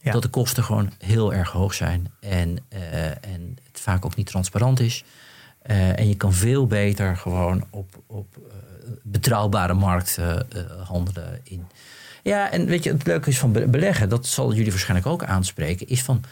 Ja. Dat de kosten gewoon heel erg hoog zijn en, eh, en het vaak ook niet transparant is. Eh, en je kan veel beter gewoon op, op eh, betrouwbare markt eh, eh, handelen in. Ja, en weet je, het leuke is van be- beleggen, dat zal jullie waarschijnlijk ook aanspreken, is van,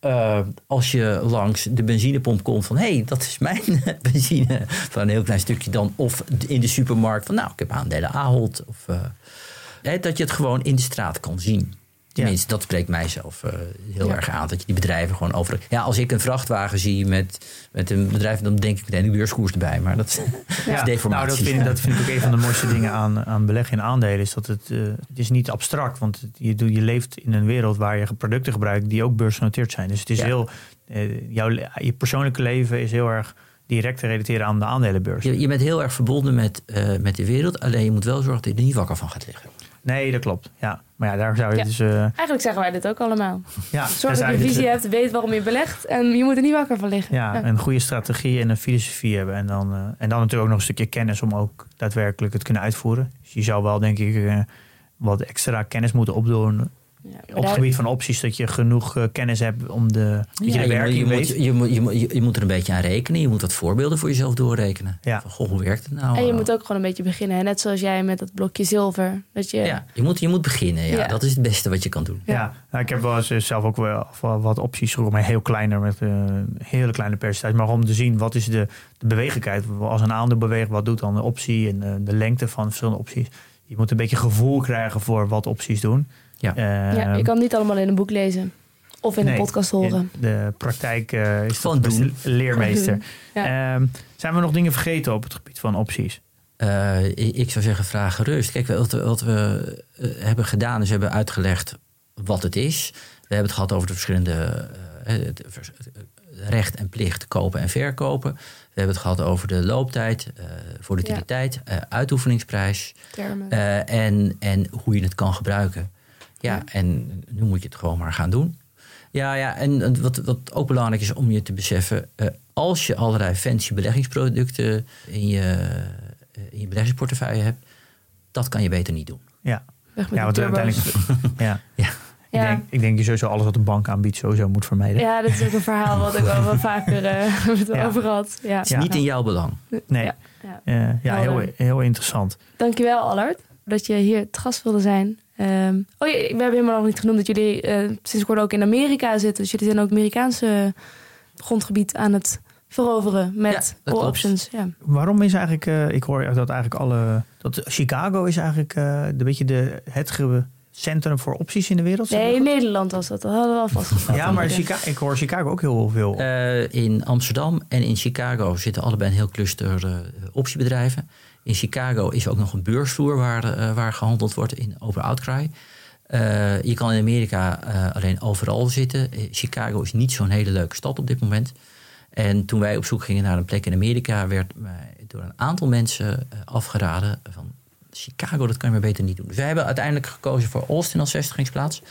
eh, als je langs de benzinepomp komt van, hé, hey, dat is mijn benzine, van een heel klein stukje dan, of in de supermarkt van, nou, ik heb aandelen Ahold, of eh, dat je het gewoon in de straat kan zien. Tenminste, dat spreekt mijzelf eh, heel Ja. erg aan. Dat je die bedrijven gewoon over. Ja, als ik een vrachtwagen zie met, met een bedrijf, dan denk ik meteen de beurskoers erbij. Maar dat, is- dat is deformatie. Nou, dat vind, ik, dat vind ik ook een van de mooiste dingen aan, aan beleggen in aandelen. Is dat het, eh, het is niet abstract. Want het- je, doe- je leeft in een wereld waar je producten gebruikt die ook beursgenoteerd zijn. Dus het is Ja. heel. eh, jouw, je persoonlijke leven is heel erg direct te relateren aan de aandelenbeurs. Je, je bent heel erg verbonden met, eh, met de wereld. Alleen je moet wel zorgen dat je er niet wakker van gaat liggen. Nee, dat klopt. Ja. Maar ja, daar zou je Ja. dus. eh, Eigenlijk zeggen wij dit ook allemaal. ja, Zorg dat je dus, visie eh, hebt, weet waarom je belegt en je moet er niet wakker van liggen. Ja, een goede strategie en een filosofie hebben. En dan, eh, en dan natuurlijk ook nog een stukje kennis om ook daadwerkelijk het kunnen uitvoeren. Dus je zou wel, denk ik, wat extra kennis moeten opdoen Ja, op het gebied van opties dat je genoeg eh, kennis hebt om de, je de werking je, moet, je, moet, je, moet, je, er een beetje aan rekenen. Je moet wat voorbeelden voor jezelf doorrekenen. Ja. Van, goh, hoe werkt het nou? En je Eh, moet ook gewoon een beetje beginnen. hè. Net zoals jij met dat blokje zilver. Dat je, ja, je, moet, je moet beginnen. Ja. Ja. Dat is het beste wat je kan doen. Ja, nou, ik heb wel eens eh, zelf ook wel wel wat opties geroepen, maar heel kleiner met eh, een hele kleine percentage. Maar om te zien wat is de, de bewegelijkheid. Als een aandeel beweegt, wat doet dan de optie en eh, de lengte van verschillende opties. Je moet een beetje gevoel krijgen voor wat opties doen. Ja. Ja, je kan het niet allemaal in een boek lezen. Of in nee, een podcast horen. De praktijk eh, is beste doen. leermeester. Ja. Ehm, zijn we nog dingen vergeten op het gebied van opties? Eh, ik zou zeggen, vraag gerust. Kijk, wat we, wat we eh, hebben gedaan is we hebben uitgelegd wat het is. We hebben het gehad over de verschillende de vers- recht en plicht kopen en verkopen. We hebben het gehad over de looptijd, eh volatiliteit, eh, uitoefeningsprijs Termen. eh, en, en hoe je het kan gebruiken. Ja, Ja. en nu moet je het gewoon maar gaan doen. Ja, ja en wat, wat ook belangrijk is om je te beseffen... eh, als je allerlei fancy beleggingsproducten in je, eh, in je beleggingsportefeuille hebt... dat kan je beter niet doen. Ja, Weg met ja want uiteindelijk. ja. Ja. Ik, Ja. denk, ik denk je sowieso alles wat de bank aanbiedt sowieso moet vermijden. Ja, dat is ook een verhaal wat ik wel, wel vaker eh, het Ja. over had. Ja. Het is niet in jouw belang. Nee, Ja, ja. Eh, ja heel, heel interessant. Dankjewel, Allard, dat je hier te gast wilde zijn. Ehm, oh ja, we hebben helemaal nog niet genoemd dat jullie eh, sinds kort ook in Amerika zitten. Dus jullie zijn ook Amerikaanse grondgebied aan het veroveren met Ja, all options. Ja. Waarom is eigenlijk, eh, ik hoor dat eigenlijk alle, dat Chicago is eigenlijk eh een beetje de, het centrum voor opties in de wereld. Nee, in Nederland was dat. Dat hadden we al vastgesteld. ja, maar. Chica- ik hoor Chicago ook heel veel. Eh, in Amsterdam en in Chicago zitten allebei een heel cluster eh, optiebedrijven. In Chicago is ook nog een beursvloer waar, eh, waar gehandeld wordt in open outcry. Eh, je kan in Amerika eh, alleen overal zitten. Chicago is niet zo'n hele leuke stad op dit moment. En toen wij op zoek gingen naar een plek in Amerika, werd mij door een aantal mensen afgeraden van Chicago, dat kan je maar beter niet doen. Dus wij hebben uiteindelijk gekozen voor Austin als vestigingsplaats.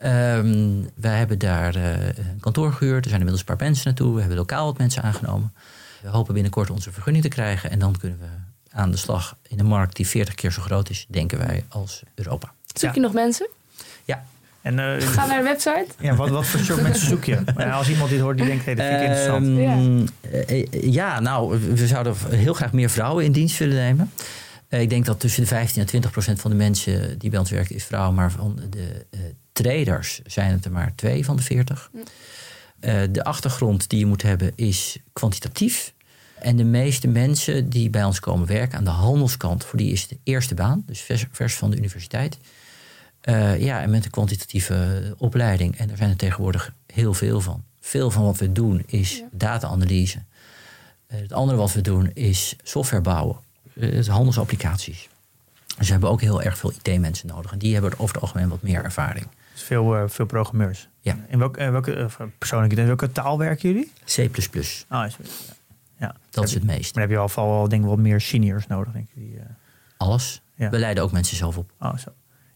Ehm, wij hebben daar een kantoor gehuurd. Er zijn inmiddels een paar mensen naartoe. We hebben lokaal wat mensen aangenomen. We hopen binnenkort onze vergunning te krijgen. En dan kunnen we aan de slag in een markt die 40 keer zo groot is, denken wij, als Europa. Zoek Ja. je nog mensen? Ja, En eh, Ga naar de website. ja, wat, wat voor soort mensen zoek je? Als iemand dit hoort die denkt, hey, dat vind ik interessant. Ehm, eh, eh, ja, nou, we zouden heel graag meer vrouwen in dienst willen nemen. Eh, ik denk dat tussen de 15 en 20 procent van de mensen die bij ons werken is vrouw. Maar van de eh, traders zijn het er maar twee van de 40. Eh, de achtergrond die je moet hebben is kwantitatief. En de meeste mensen die bij ons komen werken aan de handelskant, voor die is het de eerste baan, dus vers, vers van de universiteit. Eh, ja, en met een kwantitatieve opleiding. En daar zijn er tegenwoordig heel veel van. Veel van wat we doen is Ja. data-analyse. Eh, het andere wat we doen is software bouwen. Is handelsapplicaties. Dus we hebben ook heel erg veel IT-mensen nodig. En die hebben over het algemeen wat meer ervaring. Dus veel, eh, veel programmeurs. Ja. In welke, welke persoonlijk, in welke taal werken jullie? C++, Ah, is, ja. dat is het meest. Maar dan heb je al vooral wel, denk ik, wat meer seniors nodig, denk ik. Die, eh, Alles. Ja. We leiden ook mensen zelf op. oh, zo.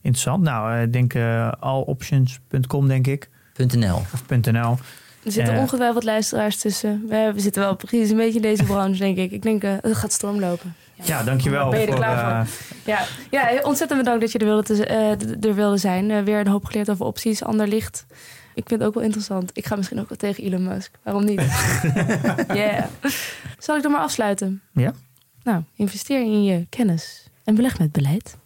Interessant. Nou, eh, ik denk eh alloptions.com, denk ik. .nl. Of .nl. Er zitten Eh. ongetwijfeld luisteraars tussen. We, we zitten wel precies een beetje in deze branche, denk ik. Ik denk, eh, het gaat stormlopen. Ja, dankjewel. Ben je er voor, klaar eh, Ja, ja ontzettend bedankt dat je er wilde, te- eh, er wilde zijn. Weer een hoop geleerd over opties, ander licht. Ik vind het ook wel interessant. Ik ga misschien ook wel tegen Elon Musk. Waarom niet? yeah. Zal ik dan maar afsluiten? Ja. Nou, investeer in je kennis en beleg met beleid.